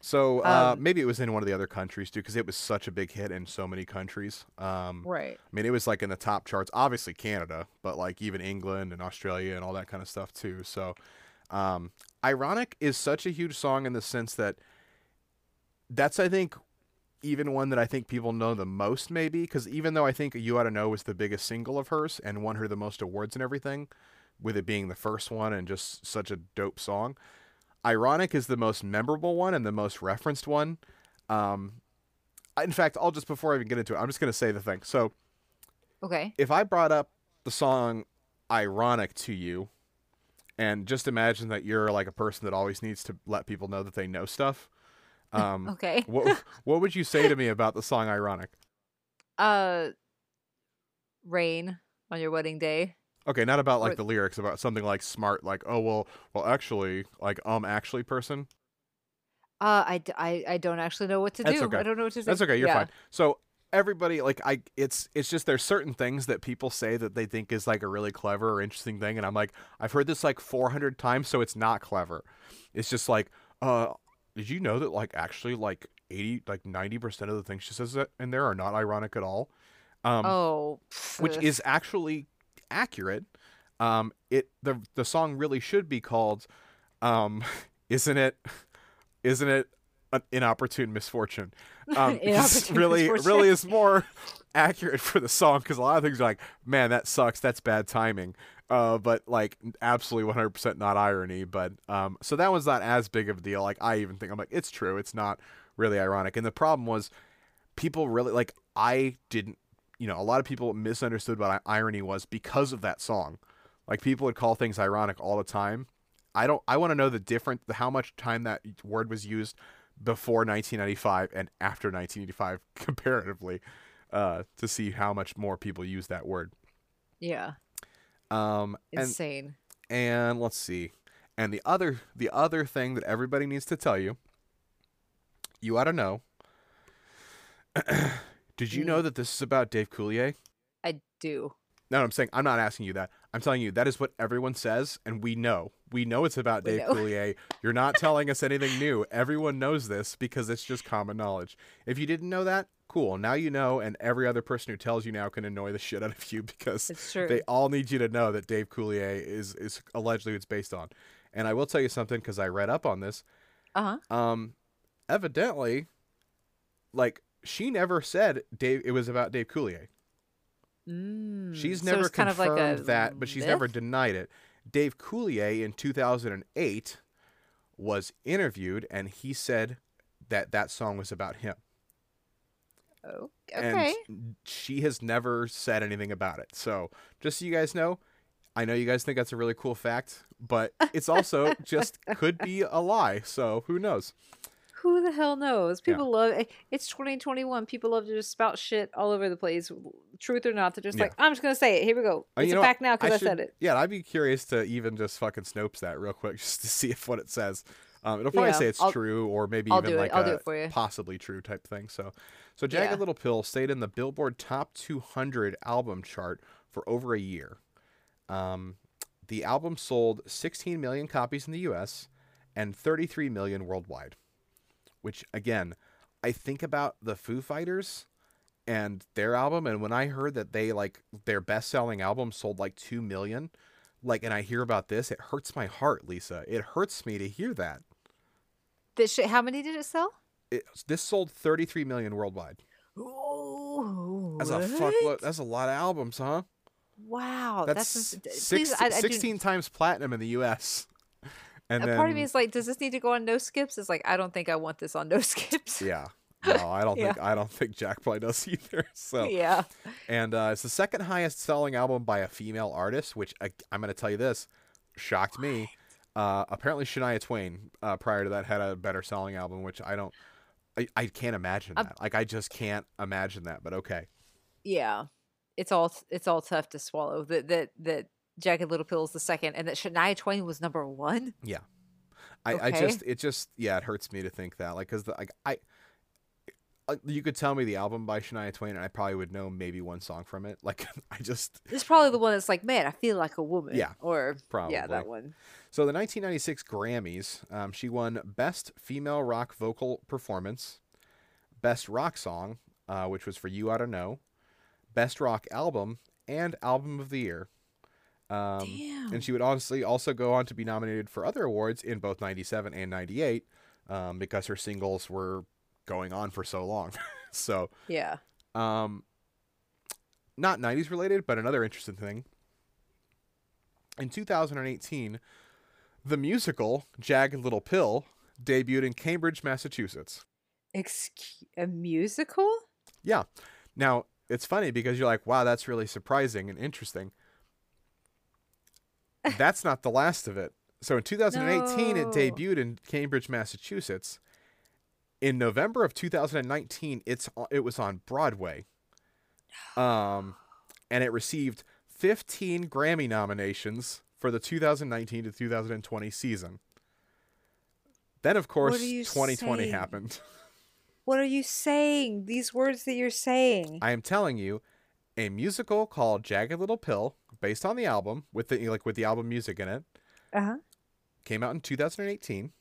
So uh, Um, maybe it was in one of the other countries too, because it was such a big hit in so many countries. Um, Right. I mean, it was like in the top charts. Obviously Canada, but like even England and Australia and all that kind of stuff too. So, um, "Ironic" is such a huge song in the sense that that's I think even one that I think people know the most maybe because even though I think "You Ought to Know" was the biggest single of hers and won her the most awards and everything, with it being the first one and just such a dope song. Ironic is the most memorable one and the most referenced one. Um, in fact, I'll just before I even get into it, I'm just gonna say the thing. So Okay. if I brought up the song "Ironic" to you, and just imagine that you're like a person that always needs to let people know that they know stuff, um, Okay. what what would you say to me about the song "Ironic"? Uh, rain on your wedding day. Okay, not about like Or- the lyrics, about something like smart, like oh well, well actually, like um actually person. Uh, I, I, I don't actually know what to That's do. okay. I don't know what to do. That's okay. You're yeah. fine. So everybody like I it's it's just there's certain things that people say that they think is like a really clever or interesting thing and I'm like I've heard this like 400 times so it's not clever. It's just like uh did you know that like actually like 80 like 90% of the things she says in there are not ironic at all. Um Oh, which is actually accurate. Um, it the the song really should be called, um, isn't it? Isn't it an inopportune misfortune? Um, Inopportune really, misfortune. really is more accurate for the song because a lot of things are like, man, that sucks. That's bad timing. Uh, but like absolutely 100% not irony. But um, so that one's not as big of a deal. Like I even think I'm like, it's true. It's not really ironic. And the problem was, people really like I didn't you know, a lot of people misunderstood what irony was because of that song. Like people would call things ironic all the time. I don't. I want to know the different, the, how much time that word was used before 1995 and after 1985 comparatively, uh, to see how much more people use that word. yeah, Um, and insane. and let's see, and the other the other thing that everybody needs to tell you, you ought to know. Did you Mm. know that this is about Dave Coulier? I do. No, I'm saying I'm not asking you that. I'm telling you that is what everyone says, and we know. We know it's about We Dave know. Coulier. You're not telling us anything new. Everyone knows this because it's just common knowledge. If you didn't know that, cool. Now you know, and every other person who tells you now can annoy the shit out of you because they all need you to know that Dave Coulier is is allegedly it's based on. And I will tell you something because I read up on this. Uh huh. Um, evidently, like she never said Dave. It was about Dave Coulier. Mm. She's so never kind of confirmed like that, but she's never denied it. Dave Coulier in 2008 was interviewed, and he said that that song was about him. Oh, okay. And she has never said anything about it. So just so you guys know, I know you guys think that's a really cool fact, but it's also just could be a lie. So who knows? Who the hell knows? Yeah. People love it's 2021. People love to just spout shit all over the place, truth or not. They're just Yeah. like, I'm just gonna say it. Here we go. Uh, It's you a know fact now because I, should- said it. Yeah, I'd be curious to even just fucking Snopes that real quick just to see if what it says. Um, it'll probably Yeah, say it's I'll- true or maybe I'll even like a do it for you. possibly true type thing. So, so Jagged Yeah. Little Pill stayed in the Billboard Top 200 album chart for over a year. Um, the album sold 16 million copies in the U.S. and 33 million worldwide. Which again, I think about the Foo Fighters and their album, and when I heard that they like their best-selling album sold like two million, like, and I hear about this, it hurts my heart, Lisa. It hurts me to hear that. This shit. How many did it sell? It, this sold 33 million worldwide. Oh, That's a fuckload. That's a lot of albums, huh? Wow, That's, that's, six, please, I, I do- 16 times platinum in the U.S. And a then, part of me is like, does this need to go on no skips? It's like I don't think I want this on no skips. yeah. No, I don't Yeah. think I don't think Jack probably does either. So yeah. and uh, it's the second highest selling album by a female artist, which I, I'm going to tell you this shocked me. Uh, apparently, Shania Twain uh, prior to that had a better selling album, which I don't, I, I can't imagine Um, that. Like I just can't imagine that. But okay, Yeah. It's all it's all tough to swallow. That that that Jagged Little Pill is the second, and that Shania Twain was number one. Yeah, I Okay. just it just yeah it hurts me to think that like because like I. uh, You could tell me the album by Shania Twain, and I probably would know maybe one song from it. Like I just it's probably the one that's like, man, I feel like a woman. Yeah, Or probably yeah, that one. So the 1996 Grammys, um, she won Best Female Rock Vocal Performance, Best Rock Song, uh, which was for You Oughta Know, Best Rock Album, and Album of the Year. Um, and she would honestly also go on to be nominated for other awards in both 97 and 98 um, because her singles were going on for so long. so, yeah. um, not 90s related, but another interesting thing. In 2018, the musical Jagged Little Pill debuted in Cambridge, Massachusetts. Excuse a musical? Yeah. Now, it's funny because you're like, wow, that's really surprising and interesting. That's not the last of it. So in 2018, it debuted in Cambridge, Massachusetts. In November of 2019, it's it was on Broadway. Um, and it received 15 Grammy nominations for the 2019 to 2020 season. Then, of course, 2020 saying? happened. What are you saying? These words that you're saying. I am telling you, a musical called Jagged Little Pill, based on the album with the like with the album music in it, Uh huh. came out in 2018,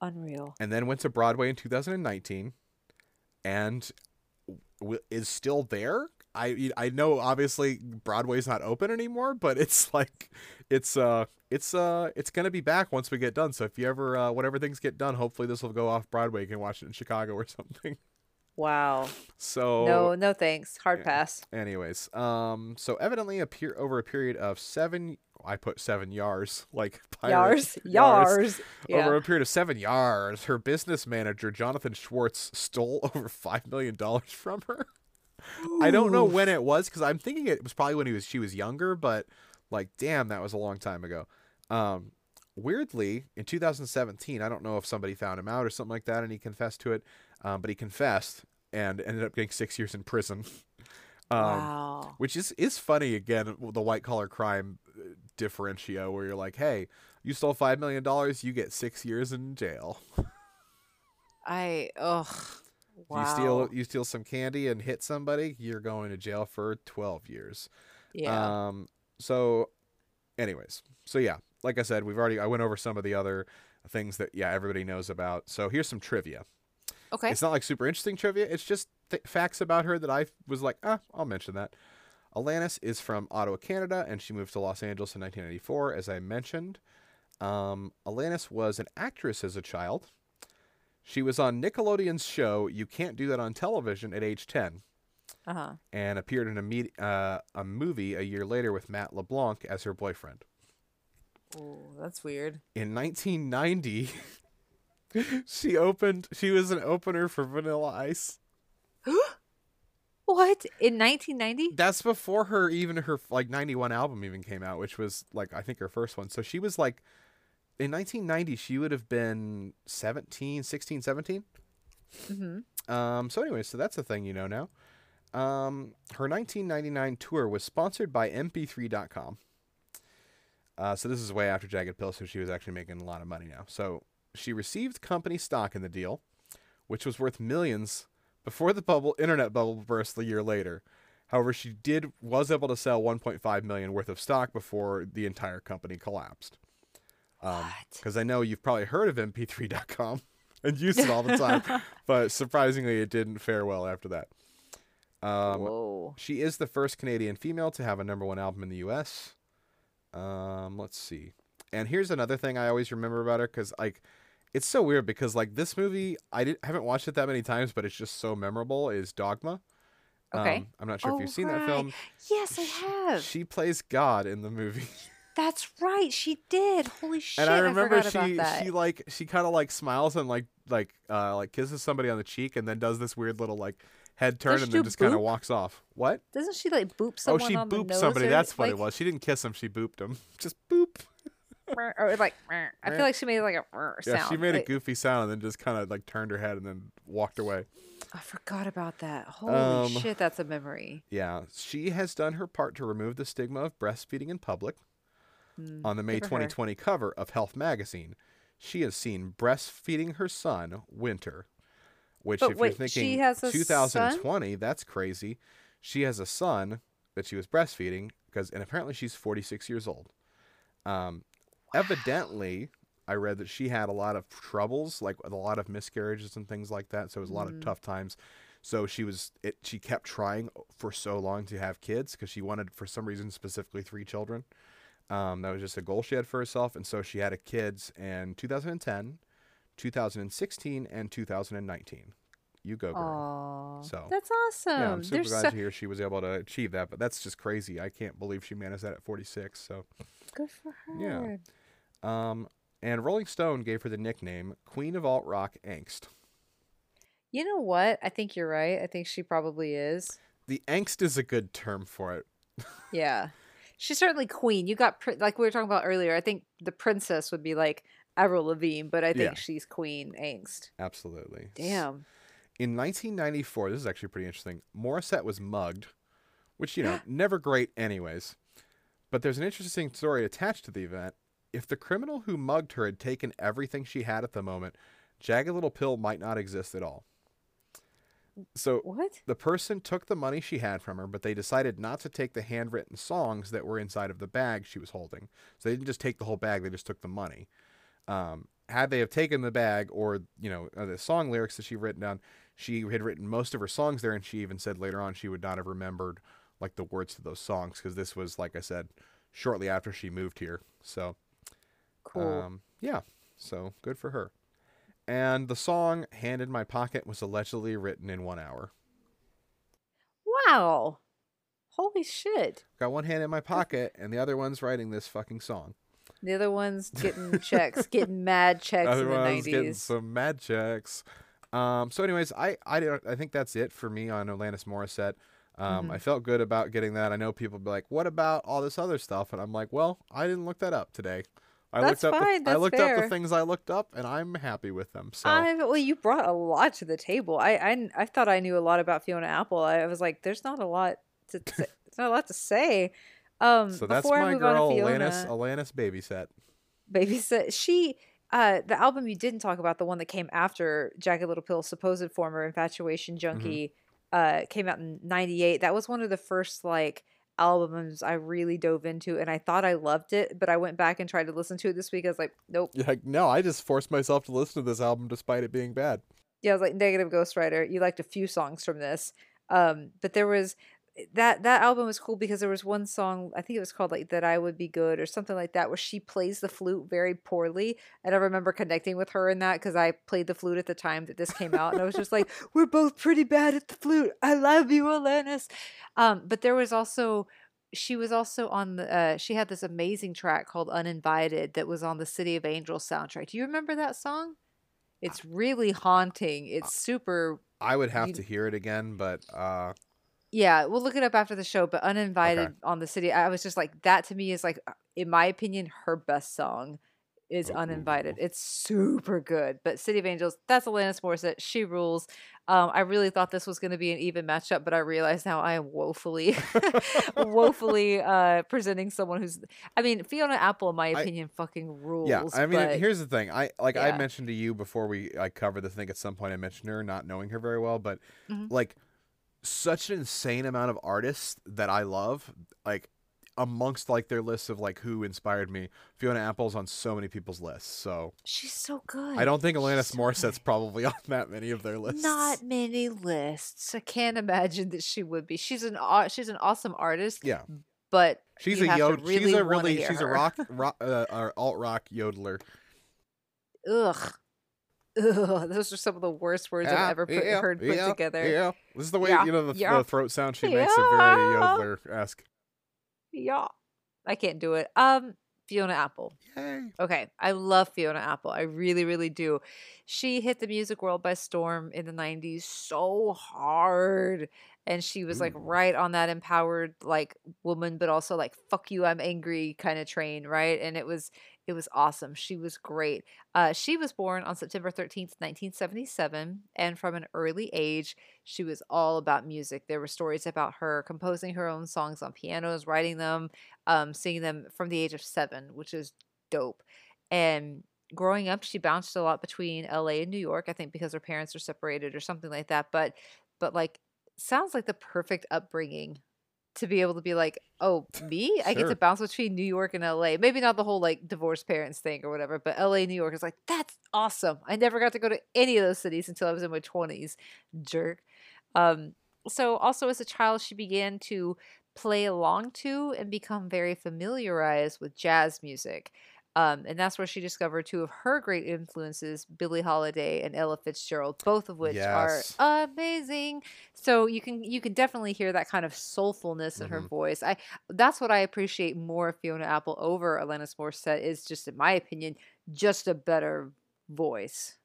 Unreal. and then went to Broadway in 2019, and w- is still there. I I know obviously Broadway's not open anymore, but it's like it's uh it's uh it's gonna be back once we get done. So if you ever uh, whenever things get done, hopefully this will go off Broadway. You can watch it in Chicago or something. Wow. So no, no thanks. Hard yeah. pass. Anyways, um, so evidently, appear over a period of seven, I put seven yars, like pirate, Yars. Yars. Yeah. Over a period of seven years, her business manager Jonathan Schwartz stole over five million dollars from her. I don't know when it was because I'm thinking it was probably when he was she was younger, but like, damn, that was a long time ago. Um, weirdly, in 2017, I don't know if somebody found him out or something like that, and he confessed to it. Um, but he confessed and ended up getting six years in prison. Um, wow. which is is funny again the white collar crime uh, differentio where you're like hey you stole five million dollars you get six years in jail I ugh. Wow. you steal you steal some candy and hit somebody you're going to jail for 12 years Yeah. um so anyways so yeah like i said we've already i went over some of the other things that yeah everybody knows about so here's some trivia okay. It's not like super interesting trivia. It's just th- facts about her that I was like, ah, I'll mention that. Alanis is from Ottawa, Canada, and she moved to Los Angeles in 1994, as I mentioned. Um, Alanis was an actress as a child. She was on Nickelodeon's show You Can't Do That on Television at age 10 Uh huh. and appeared in a, me- uh, a movie a year later with Matt LeBlanc as her boyfriend. Oh, that's weird. In 1990, she opened, she was an opener for Vanilla Ice. What in 1990? That's before her even her like 91 album even came out, which was like I think her first one. So she was like in 1990 she would have been 17, 16, 17. Mm-hmm. Um so anyway, so that's a thing you know now. Um her 1999 tour was sponsored by mp3.com. Uh so this is way after Jagged Pill so she was actually making a lot of money now. So she received company stock in the deal, which was worth millions before the bubble internet bubble burst a year later. However, she did was able to sell 1.5 million worth of stock before the entire company collapsed. Um, Because I know you've probably heard of MP3.com and used it all the time, but surprisingly, it didn't fare well after that. Um, Whoa. she is the first Canadian female to have a number one album in the U.S. Um, let's see. And here's another thing I always remember about her because like it's so weird because like this movie I didn't haven't watched it that many times, but it's just so memorable. Is Dogma? Okay. Um, I'm not sure if Oh, you've seen that film. Yes, I have. She plays God in the movie. That's right, she did. Holy shit! and I remember forgot she she like she kind of like smiles and like like uh like kisses somebody on the cheek and then does this weird little like head turn she and then just kind of walks off. What? Doesn't she like boop someone oh, she booped somebody. That's what like, it was. She didn't kiss him. She booped him. Just boop. or like I feel like she made like a sound. Yeah, she made a goofy sound and then just kind of like turned her head and then walked away. I forgot about that. Holy Um, shit, that's a memory. Yeah, she has done her part to remove the stigma of breastfeeding in public. Mm, On the May good for her. 2020 cover of Health magazine, she is seen breastfeeding her son, Winter. Which, But if wait, you're thinking has a 2020, that's crazy. She has a son that she was breastfeeding because, and apparently she's 46 years old. Um, Evidently, I read that she had a lot of troubles, like a lot of miscarriages and things like that. So it was a lot of Mm. tough times. So she was it. She kept trying for so long to have kids because she wanted, for some reason, specifically three children. Um, that was just a goal she had for herself, and so she had a kids in 2010, 2016, and 2019. You go, girl. Aw, So, that's awesome. yeah, I'm super There's glad so- to hear she was able to achieve that. But that's just crazy. I can't believe she managed that at 46. So, good for her. Yeah. Um, and Rolling Stone gave her the nickname Queen of Alt Rock Angst. You know what? I think you're right. I think she probably is. The angst is a good term for it. Yeah. She's certainly queen. You got like we were talking about earlier. I think the princess would be like Avril Lavigne, but I think Yeah. she's queen angst. Absolutely. Damn. In 1994, this is actually pretty interesting. Morissette was mugged, which, you know, never great, anyways. But there's an interesting story attached to the event. If the criminal who mugged her had taken everything she had at the moment, Jagged Little Pill might not exist at all. So What? the person took the money she had from her, but they decided not to take the handwritten songs that were inside of the bag she was holding. So they didn't just take the whole bag; they just took the money. Um, had they have taken the bag or you know uh, the song lyrics that she written down, she had written most of her songs there, and she even said later on she would not have remembered like the words to those songs because this was like I said shortly after she moved here. So Cool. um, yeah, so good for her. And the song "Hand in My Pocket" was allegedly written in one hour. wow. Holy shit. Got one hand in my pocket, and the other one's writing this fucking song. The other one's getting checks, getting mad checks other in the one's getting some mad checks. Um, so, anyways, I I don't I think that's it for me on Alanis Morissette. Um, Mhm. I felt good about getting that. I know people be like, "What about all this other stuff?" And I'm like, "Well, I didn't look that up today. I That's looked up fine, the, I looked up the things I looked up, and I'm happy with them." So I well, you brought a lot to the table. I I, I thought I knew a lot about Fiona Apple. I was like, there's not a lot to say. there's not a lot to say. Um, so that's before I my girl Fiona, Alanis Alanis Babyset. babysit. She, uh, the album you didn't talk about, the one that came after Jagged Little Pill, supposed former infatuation Mm-hmm. junkie, uh, came out in '98. That was one of the first like albums I really dove into, and I thought I loved it, but I went back and tried to listen to it this week. I was like, nope. Like, no, I just forced myself to listen to this album despite it being bad. Yeah, I was like negative ghostwriter. You liked a few songs from this, um, but there was that that album was cool because there was one song I think it was called like that I would be good or something like that where she plays the flute very poorly, and I remember connecting with her in that because I played the flute at the time that this came out, and I was just like, we're both pretty bad at the flute. I love you, Alanis. Um, but there was also she was also on the uh, she had this amazing track called uninvited that was on the city of angels soundtrack do you remember that song it's really haunting it's super I would have You- to hear it again, but uh, yeah we'll look it up after the show but uninvited on the city i was just like that to me is like uh, in my opinion her best song is Ooh. uninvited it's super good but city of angels that's alanis morissette she rules um, i really thought this was going to be an even matchup but i realize now i am woefully woefully uh presenting someone who's i mean fiona apple in my I- opinion fucking rules Yeah, I mean, but here's the thing. I like I mentioned to you before we I covered the thing at some point. I mentioned her not knowing her very well, but Mhm. like such an insane amount of artists that I love, like amongst like their lists of like who inspired me. Fiona Apple's on so many people's lists, so she's so good I don't think Alanis so Morissette's good. probably on that many of their lists. Not many lists. I can't imagine that she would be. She's an she's an awesome artist, Yeah, but she's a yod. she's a really she's a rock, rock uh, alt rock yodeler. ugh, ugh, those are some of the worst words Yeah, I've ever put, yeah, heard put yeah, together. Yeah, this is the way you know the, the throat sound she makes are very yeah. yodeler esque. Yeah. I can't do it. Um, Fiona Apple. Yay. Okay, I love Fiona Apple. I really, really do. She hit the music world by storm in the 90s so hard. And she was like right on that empowered like woman, but also like fuck you, I'm angry kind of train, right? And it was it was awesome. She was great. Uh, she was born on September 13th, 1977, and from an early age, she was all about music. There were stories about her composing her own songs on pianos, writing them, um, singing them from the age of seven, which is dope. And growing up, she bounced a lot between LA and New York, I think because her parents are separated or something like that. But but like sounds like the perfect upbringing to be able to be like, oh, me? I get to bounce between New York and LA. Maybe not the whole like divorced parents thing or whatever, but LA, New York is like, that's awesome. I never got to go to any of those cities until I was in my 20s. Jerk. Um, so also as a child, she began to play along to and become very familiarized with jazz music. Um, and that's where she discovered two of her great influences, Billie Holiday and Ella Fitzgerald, both of which Yes. are amazing. So you can you can definitely hear that kind of soulfulness in her Mhm. voice. I that's what I appreciate more of Fiona Apple over Alanis Morissette is just in my opinion just a better voice.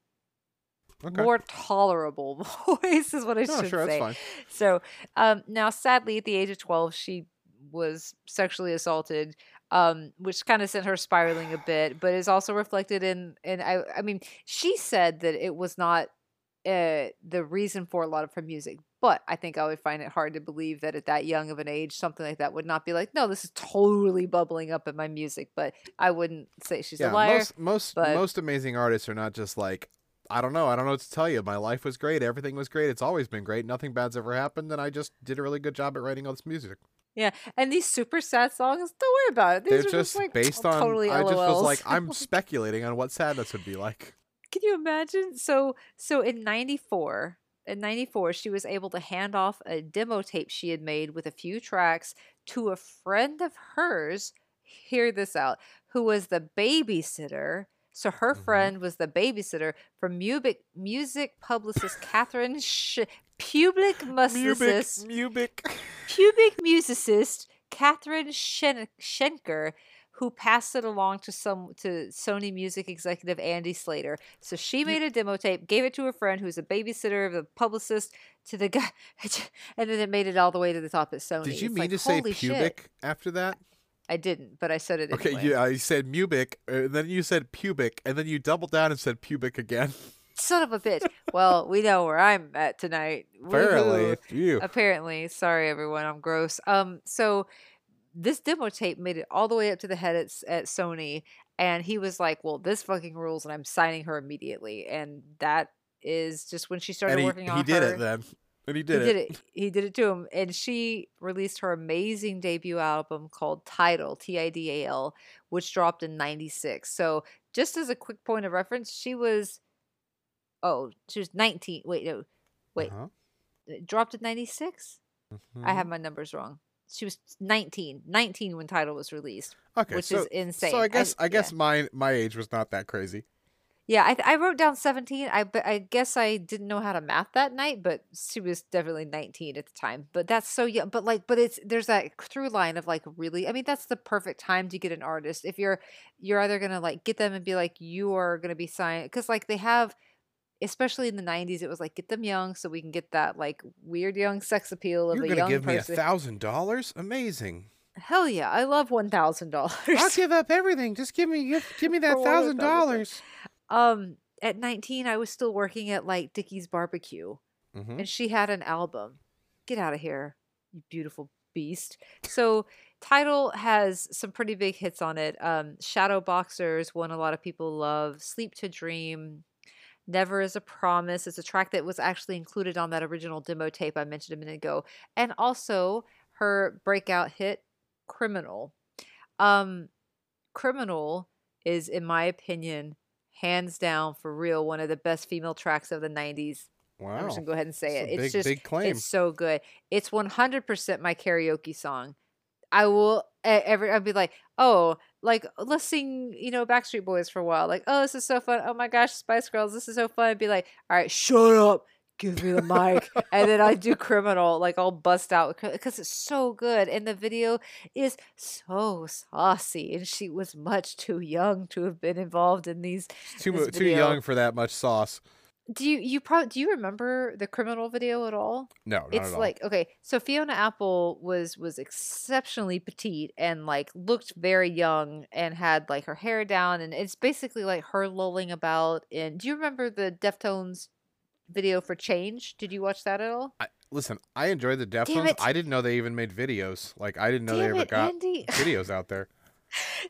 Okay. More tolerable voice is what I no, should sure, say. So um, now, sadly, at the age of 12, she was sexually assaulted, um, which kind of sent her spiraling a bit, but is also reflected in, And I, I mean, she said that it was not uh, the reason for a lot of her music. But I think I would find it hard to believe that at that young of an age, something like that would not be like, no, this is totally bubbling up in my music. But I wouldn't say she's yeah, a liar. most most but- most amazing artists are not just like I don't know, I don't know what to tell you. My life was great, everything was great, it's always been great, nothing bad's ever happened, and I just did a really good job at writing all this music. Yeah, and these super sad songs, don't worry about it. These They're are just just like based on. totally I just was like, I'm speculating on what sadness would be like. Can you imagine? So so in 94, in 94 she was able to hand off a demo tape she had made with a few tracks to a friend of hers. Hear this out. Who was the babysitter? So her Mhm. friend was the babysitter for music music publicist Catherine Sh- Public musicist Mubic. pubic musicist Catherine Shen- Schenker, who passed it along to some to Sony Music executive Andy Slater. So she made a demo tape, gave it to a friend, who's a babysitter, the publicist, to the guy, and then it made it all the way to the top at Sony. Did you It's mean like, to say holy shit. pubic after that? I didn't, but I said it Okay, anyway. you, you said mubic, uh, then you said pubic, and then you doubled down and said pubic again. Son of a bitch. well, we know where I'm at tonight. Apparently, you. apparently sorry everyone i'm gross um so this demo tape made it all the way up to the head at, at sony and he was like well this fucking rules and i'm signing her immediately and that is just when she started he, working on he did her it then. And he he did it. did it he did it to him and she released her amazing debut album called Tidal t-i-d-a-l which dropped in 96 so just as a quick point of reference she was oh she was 19 wait no wait Uh-huh. it dropped at 96 I Mhm. have my numbers wrong. She was 19, 19 when Tidal was released, okay, which so, is insane. So I guess I, yeah. guess my my age was not that crazy. yeah, I, I wrote down 17. I but I guess I didn't know how to math that night, but she was definitely 19 at the time. But that's so young. But like, but it's there's that through line of like really. I mean, that's the perfect time to get an artist if you're you're either gonna like get them and be like you are gonna be signed because like they have. Especially in the '90s, it was like get them young so we can get that like weird young sex appeal of You're a gonna young give me a thousand dollars? Amazing. Hell yeah, I love one thousand dollars. I'll give up everything. Just give me give, give me that thousand dollars. Um, at 19, I was still working at like Dickey's Barbecue, Mhm. and she had an album. Get out of here, you beautiful beast. So, Tidal has some pretty big hits on it. Um, Shadow Boxers, one a lot of people love. Sleep to Dream. Never is a Promise. It's a track that was actually included on that original demo tape I mentioned a minute ago. And also her breakout hit, Criminal. Um, Criminal is, in my opinion, hands down for real, one of the best female tracks of the 90s. Wow. I'm just gonna go ahead and say That's it. It's big, just big claim. it's so good. It's 100% my karaoke song. I will every I'll be like, "Oh, like let's sing, you know, Backstreet Boys for a while." Like, "Oh, this is so fun. Oh my gosh, Spice Girls, this is so fun." I'd be like, "All right, shut up. give me the mic and then i do criminal like i'll bust out because it's so good and the video is so saucy and she was much too young to have been involved in these Too too young for that much sauce. Do you you probably do you remember the criminal video at all No, not it's at all. like okay so fiona apple was was exceptionally petite and like looked very young and had like her hair down and it's basically like her lolling about And do you remember the deftones video for change did you watch that at all I, listen, I enjoy the Deftones. I didn't know they even made videos. Like I didn't know they Damn ever it, got Andy. videos out there.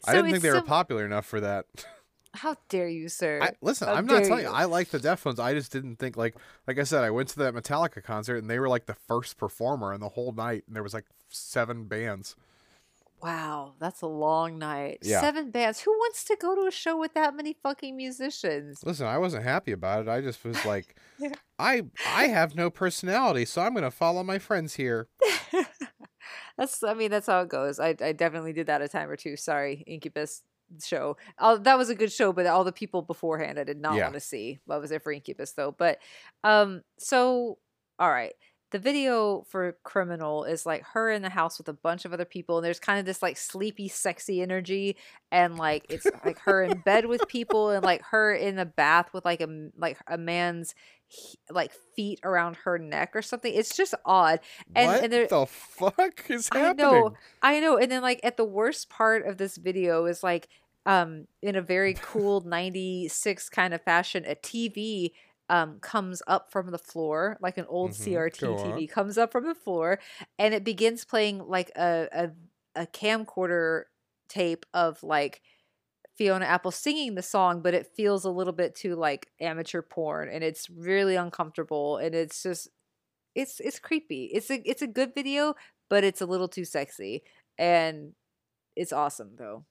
I didn't think they were popular enough for that. how dare you sir I, listen, How I'm not telling you. you. I like the Deftones. I just didn't think like like I said. I went to that Metallica concert and they were like the first performer in the whole night, and there was like seven bands. wow that's a long night Yeah. seven bands who wants to go to a show with that many fucking musicians Listen, I wasn't happy about it. I just was like, Yeah. I I have no personality, so I'm gonna follow my friends here. that's i mean that's how it goes i, I definitely did that a time or two sorry incubus show that was a good show but all the people beforehand i did not Yeah. want to see i was there for incubus though but um so all right the video for criminal is like her in the house with a bunch of other people and there's kind of this like sleepy sexy energy and like it's like her in bed with people and like her in the bath with like a like a man's he- like feet around her neck or something it's just odd And- what and there- the fuck is I happening? I know, I know. And then like at the worst part of this video is like um in a very cool 96 kind of fashion a TV um comes up from the floor like an old Mhm, CRT go on. TV comes up from the floor and it begins playing like a a, a camcorder tape of like Fiona Apple singing the song, but it feels a little bit too like amateur porn and it's really uncomfortable and it's just it's it's creepy. It's a it's a good video, but it's a little too sexy and it's awesome though.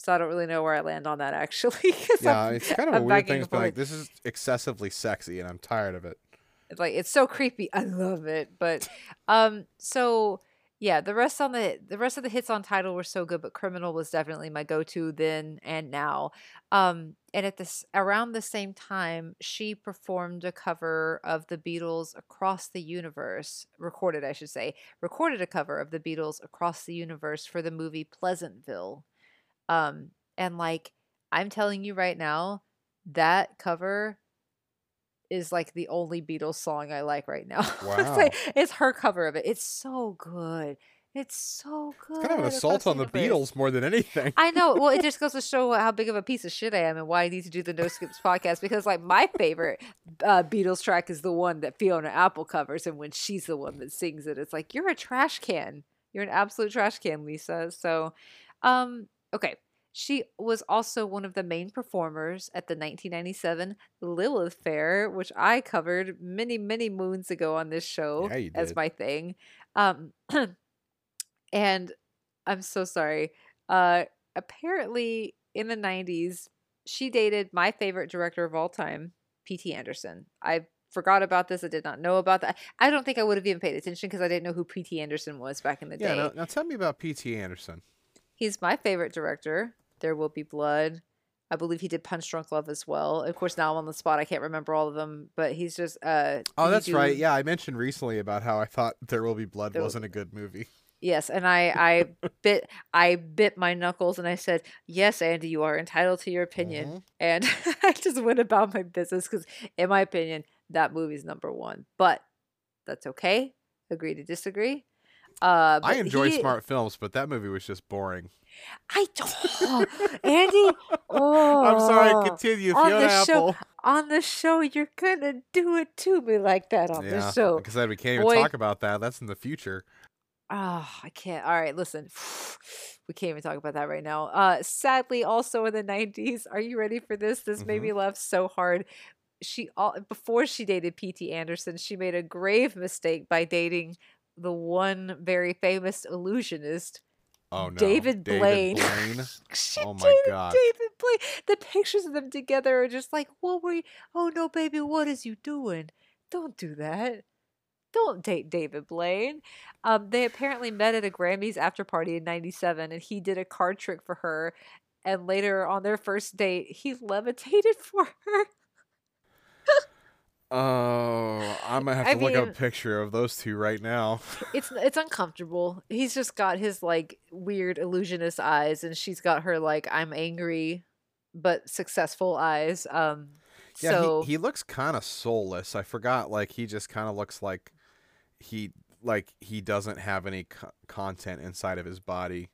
So I don't really know where I land on that actually. Yeah, I'm- it's kind of a I'm weird backing thing. to be like, this is excessively sexy, and I'm tired of it. It's like it's so creepy. I love it. But um so yeah, the rest on the the rest of the hits on Tidal were so good, but Criminal was definitely my go-to then and now. Um and at this around the same time, she performed a cover of the Beatles Across the Universe, recorded I should say, recorded a cover of the Beatles Across the Universe for the movie Pleasantville. Um and like I'm telling you right now, that cover is like the only Beatles song I like right now. it's, Wow. like, it's her cover of it. It's so good. It's so good. It's kind of an assault on the Beatles more than anything. I know. Well, it just goes to show how big of a piece of shit I am and why I need to do the No Skips podcast because, like, my favorite uh, Beatles track is the one that Fiona Apple covers, and when she's the one that sings it, it's like you're a trash can. You're an absolute trash can, Lisa. So, um, okay. She was also one of the main performers at the 1997 Lilith Fair, which I covered many, many moons ago on this show Yeah, as my thing. Um, and I'm so sorry. Uh, apparently, in the 90s, she dated my favorite director of all time, P.T. Anderson. I forgot about this. I did not know about that. I don't think I would have even paid attention because I didn't know who P.T. Anderson was back in the yeah. day. Now, now tell me about P.T. Anderson. He's my favorite director. There Will Be Blood. I believe he did Punch Drunk Love as well. Of course, now I'm on the spot. I can't remember all of them, but he's just. uh Oh, that's right. Yeah, I mentioned recently about how I thought There Will Be Blood There wasn't a good movie. Yes, and I I bit I bit my knuckles and I said, "Yes, Andy, you are entitled to your opinion." Mhm. And I just went about my business because, in my opinion, that movie's number one. But that's okay. Agree to disagree. Uh, I enjoy he- smart films, but that movie was just boring. I don't, Andy. Oh, I'm sorry. Continue, on Fiona the show- on the show, you're gonna do it to me like that on the show. said, we can't even Boy. talk about that. That's in the future. Oh, I can't. All right, listen. We can't even talk about that right now. Uh sadly also in the 90s. Are you ready for this? This made Mhm. me laugh so hard. She all before she dated PT Anderson, she made a grave mistake by dating the one very famous illusionist, Oh no, David Blaine. Blaine. Oh my God. David Blaine. The pictures of them together are just like, what were you? Oh no, baby, what is you doing? Don't do that. Don't date David Blaine. Um, they apparently met at a Grammys after party in '97, and he did a card trick for her. And later on their first date, he levitated for her. Oh, I'm gonna have to I look up a picture of those two right now. It's it's uncomfortable. He's just got his like weird illusionist eyes, and she's got her like I'm angry but successful eyes. Um, Yeah, so he, he looks kind of soulless. I forgot, like he just kind of looks like he like he doesn't have any co- content inside of his body.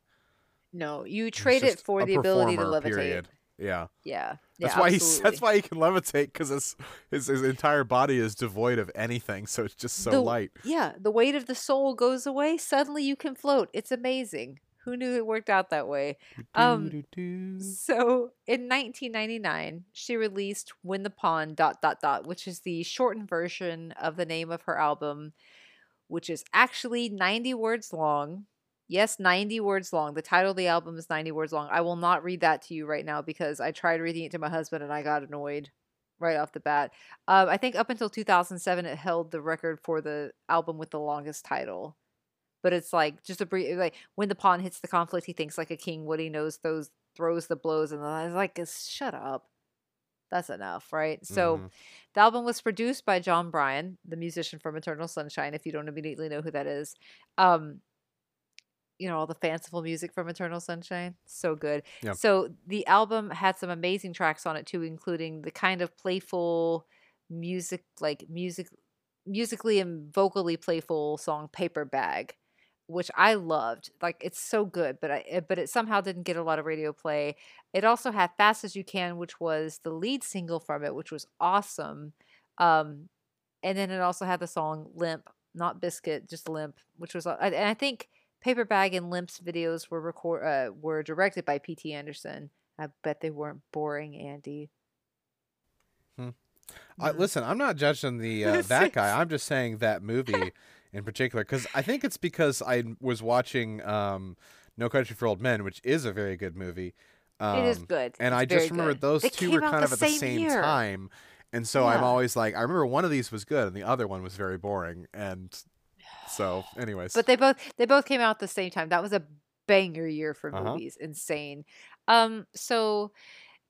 no, you trade it for the ability to levitate. period. Yeah, Yeah, that's yeah, why he's that's why he can levitate because his, his his entire body is devoid of anything, so it's just so The- light. Yeah, the weight of the soul goes away. Suddenly you can float. It's amazing. Who knew it worked out that way? Um, So in 1999, she released "When the Pawn." Dot dot dot, which is the shortened version of the name of her album, which is actually 90 words long. Yes, 90 words long. The title of the album is 90 words long. I will not read that to you right now because I tried reading it to my husband and I got annoyed right off the bat. Um, I think up until 2007, it held the record for the album with the longest title. But it's like just a brief, like when the pawn hits the conflict, he thinks like a king. What he knows, those throws the blows, and I was like, shut up. That's enough, right? So Mhm. the album was produced by Jon Brion, the musician from Eternal Sunshine, if you don't immediately know who that is. Um, you know, all the fanciful music from Eternal Sunshine. So good. Yep. So the album had some amazing tracks on it too, including the kind of playful music like music musically and vocally playful song Paper Bag, which I loved. Like it's so good, but I eh, but it somehow didn't get a lot of radio play. It also had Fast as You Can, which was the lead single from it, which was awesome. Um and then it also had the song Limp, not Biscuit, just Limp, which was and I think Paper Bag and Limp's videos were record uh, were directed by P.T. Anderson. I bet they weren't boring, Andy. I, Mm. listen, I'm not judging the uh, that guy. I'm just saying that movie in particular because I think it's because I was watching um, No Country for Old Men, which is a very good movie. Um, it is good, and It's I just remember good. those They two were kind of at the same year. time, and so I'm always like, I remember one of these was good and the other one was very boring, and so, anyways, But they both they both came out at the same time. That was a banger year for Uh-huh. movies. Insane. Um so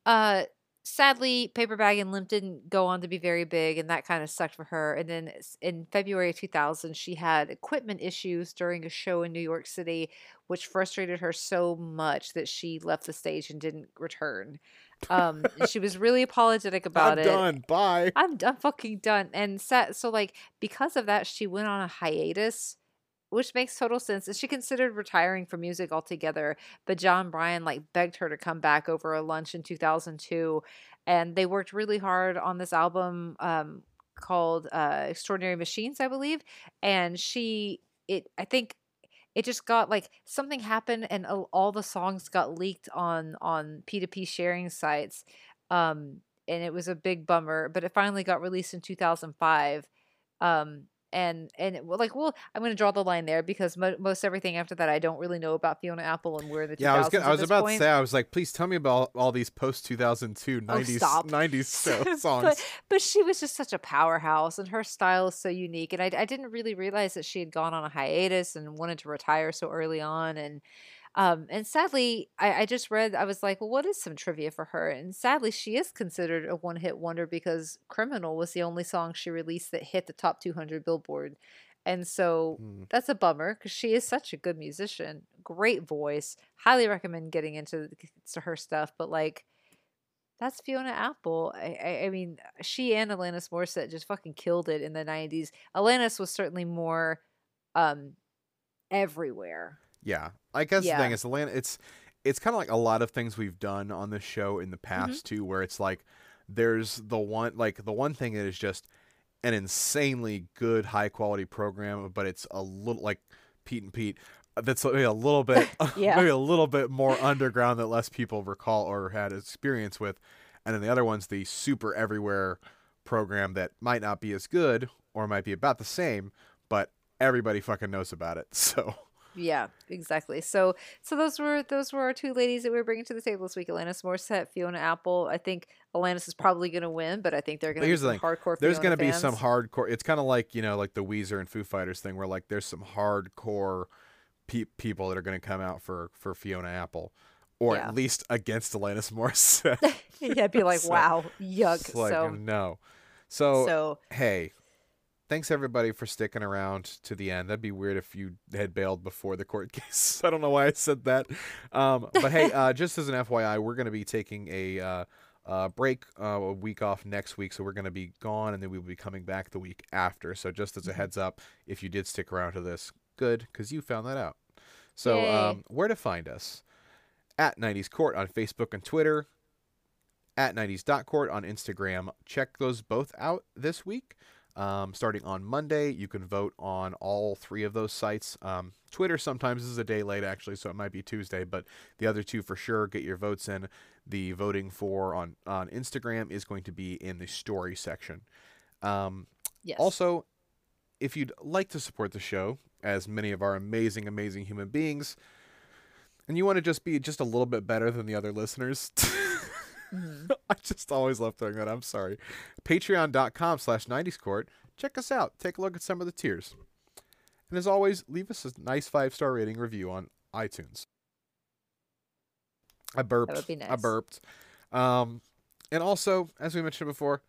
uh sadly Paper Bag and Limp didn't go on to be very big and that kind of sucked for her. And then in February of 2000 she had equipment issues during a show in New York City which frustrated her so much that she left the stage and didn't return. Um she was really apologetic about it. I'm it. done. Bye. I'm done fucking done. And set. so like because of that, she went on a hiatus, which makes total sense. And she considered retiring from music altogether. But Jon Brion like begged her to come back over a lunch in 2002, and they worked really hard on this album um, called uh, Extraordinary Machines, I believe. And she, it, I think. It just got like something happened, and all the songs got leaked on on P2P sharing sites, um, and it was a big bummer. But it finally got released in 2005, um, and and like well, I'm going to draw the line there because mo- most everything after that I don't really know about Fiona Apple and where the 2000s Yeah, I was gonna, I was about point. to say I was like, please tell me about all these post 2002 Oh, 90s stop. 90s so- but, songs. but she was just such a powerhouse and her style is so unique and I, I didn't really realize that she had gone on a hiatus and wanted to retire so early on and um and sadly I, I just read i was like well what is some trivia for her and sadly she is considered a one-hit wonder because criminal was the only song she released that hit the top 200 billboard and so Hmm. that's a bummer because she is such a good musician great voice highly recommend getting into to her stuff but like that's Fiona Apple. I, I, I mean, she and Alanis Morissette just fucking killed it in the '90s. Alanis was certainly more um, everywhere. Yeah, I guess the thing is, Atlanta. It's it's kind of like a lot of things we've done on this show in the Mm-hmm. past too, where it's like there's the one like the one thing that is just an insanely good high quality program, but it's a little like Pete and Pete. uh, That's maybe a little bit, Yeah. maybe a little bit more underground that less people recall or had experience with, and then the other one's the super everywhere program that might not be as good or might be about the same, but everybody fucking knows about it. So Yeah, exactly. So, so those were those were our two ladies that we were bringing to the table this week: Alanis Morissette, Fiona Apple. I think Alanis is probably going to win, but I think they're going to be here's the thing. hardcore. there's going to be some hardcore it's kind of like you know like the Weezer and Foo Fighters thing where like there's some hardcore pe- people that are going to come out for for Fiona Apple or Yeah. at least against Alanis Morissette yeah, be like, So, wow, yuck. Like so no So, So hey, thanks everybody for sticking around to the end. That'd be weird if you had bailed before the court case. I don't know why I said that. Um, but hey, uh, just as an FYI, we're going to be taking a uh, uh, break, uh, a week off next week. So we're going to be gone and then we'll be coming back the week after. So just as a Mhm. heads up, if you did stick around to this, good, because you found that out. So um, where to find us? At 90s Court on Facebook and Twitter. At 90s.court on Instagram. Check those both out this week. Um, starting on Monday, you can vote on all three of those sites. Um, Twitter sometimes is a day late, actually, so it might be Tuesday, but the other two for sure, get your votes in. The voting for on, on Instagram is going to be in the story section. Um, yes. also, if you'd like to support the show, as many of our amazing, amazing human beings, and you want to just be just a little bit better than the other listeners, Mhm. I just always love throwing that. I'm sorry. Patreon.com slash 90s court. Check us out. Take a look at some of the tiers. And as always, leave us a nice five star rating review on iTunes. I burped. That would be nice. I burped. Um, and also, as we mentioned before,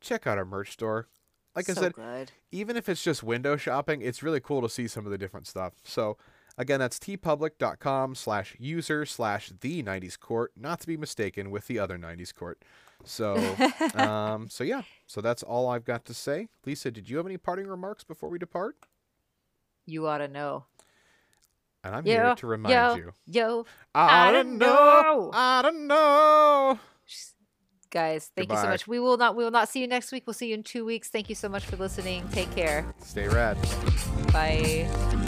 check out our merch store. Like I said, good. even if it's just window shopping, it's really cool to see some of the different stuff. So again, that's teepublic.com slash user slash the 90s court, not to be mistaken with the other 90s court. So, um, so yeah, so that's all I've got to say. Lisa, did you have any parting remarks before we depart? you ought to know. And I'm Yo, here to remind yo, you. Yo, I, I don't don't know. know. I don't know. guys, thank you so much. We will not we will not see you next week. We'll see you in two weeks. Thank you so much for listening. Take care. Stay rad. Bye.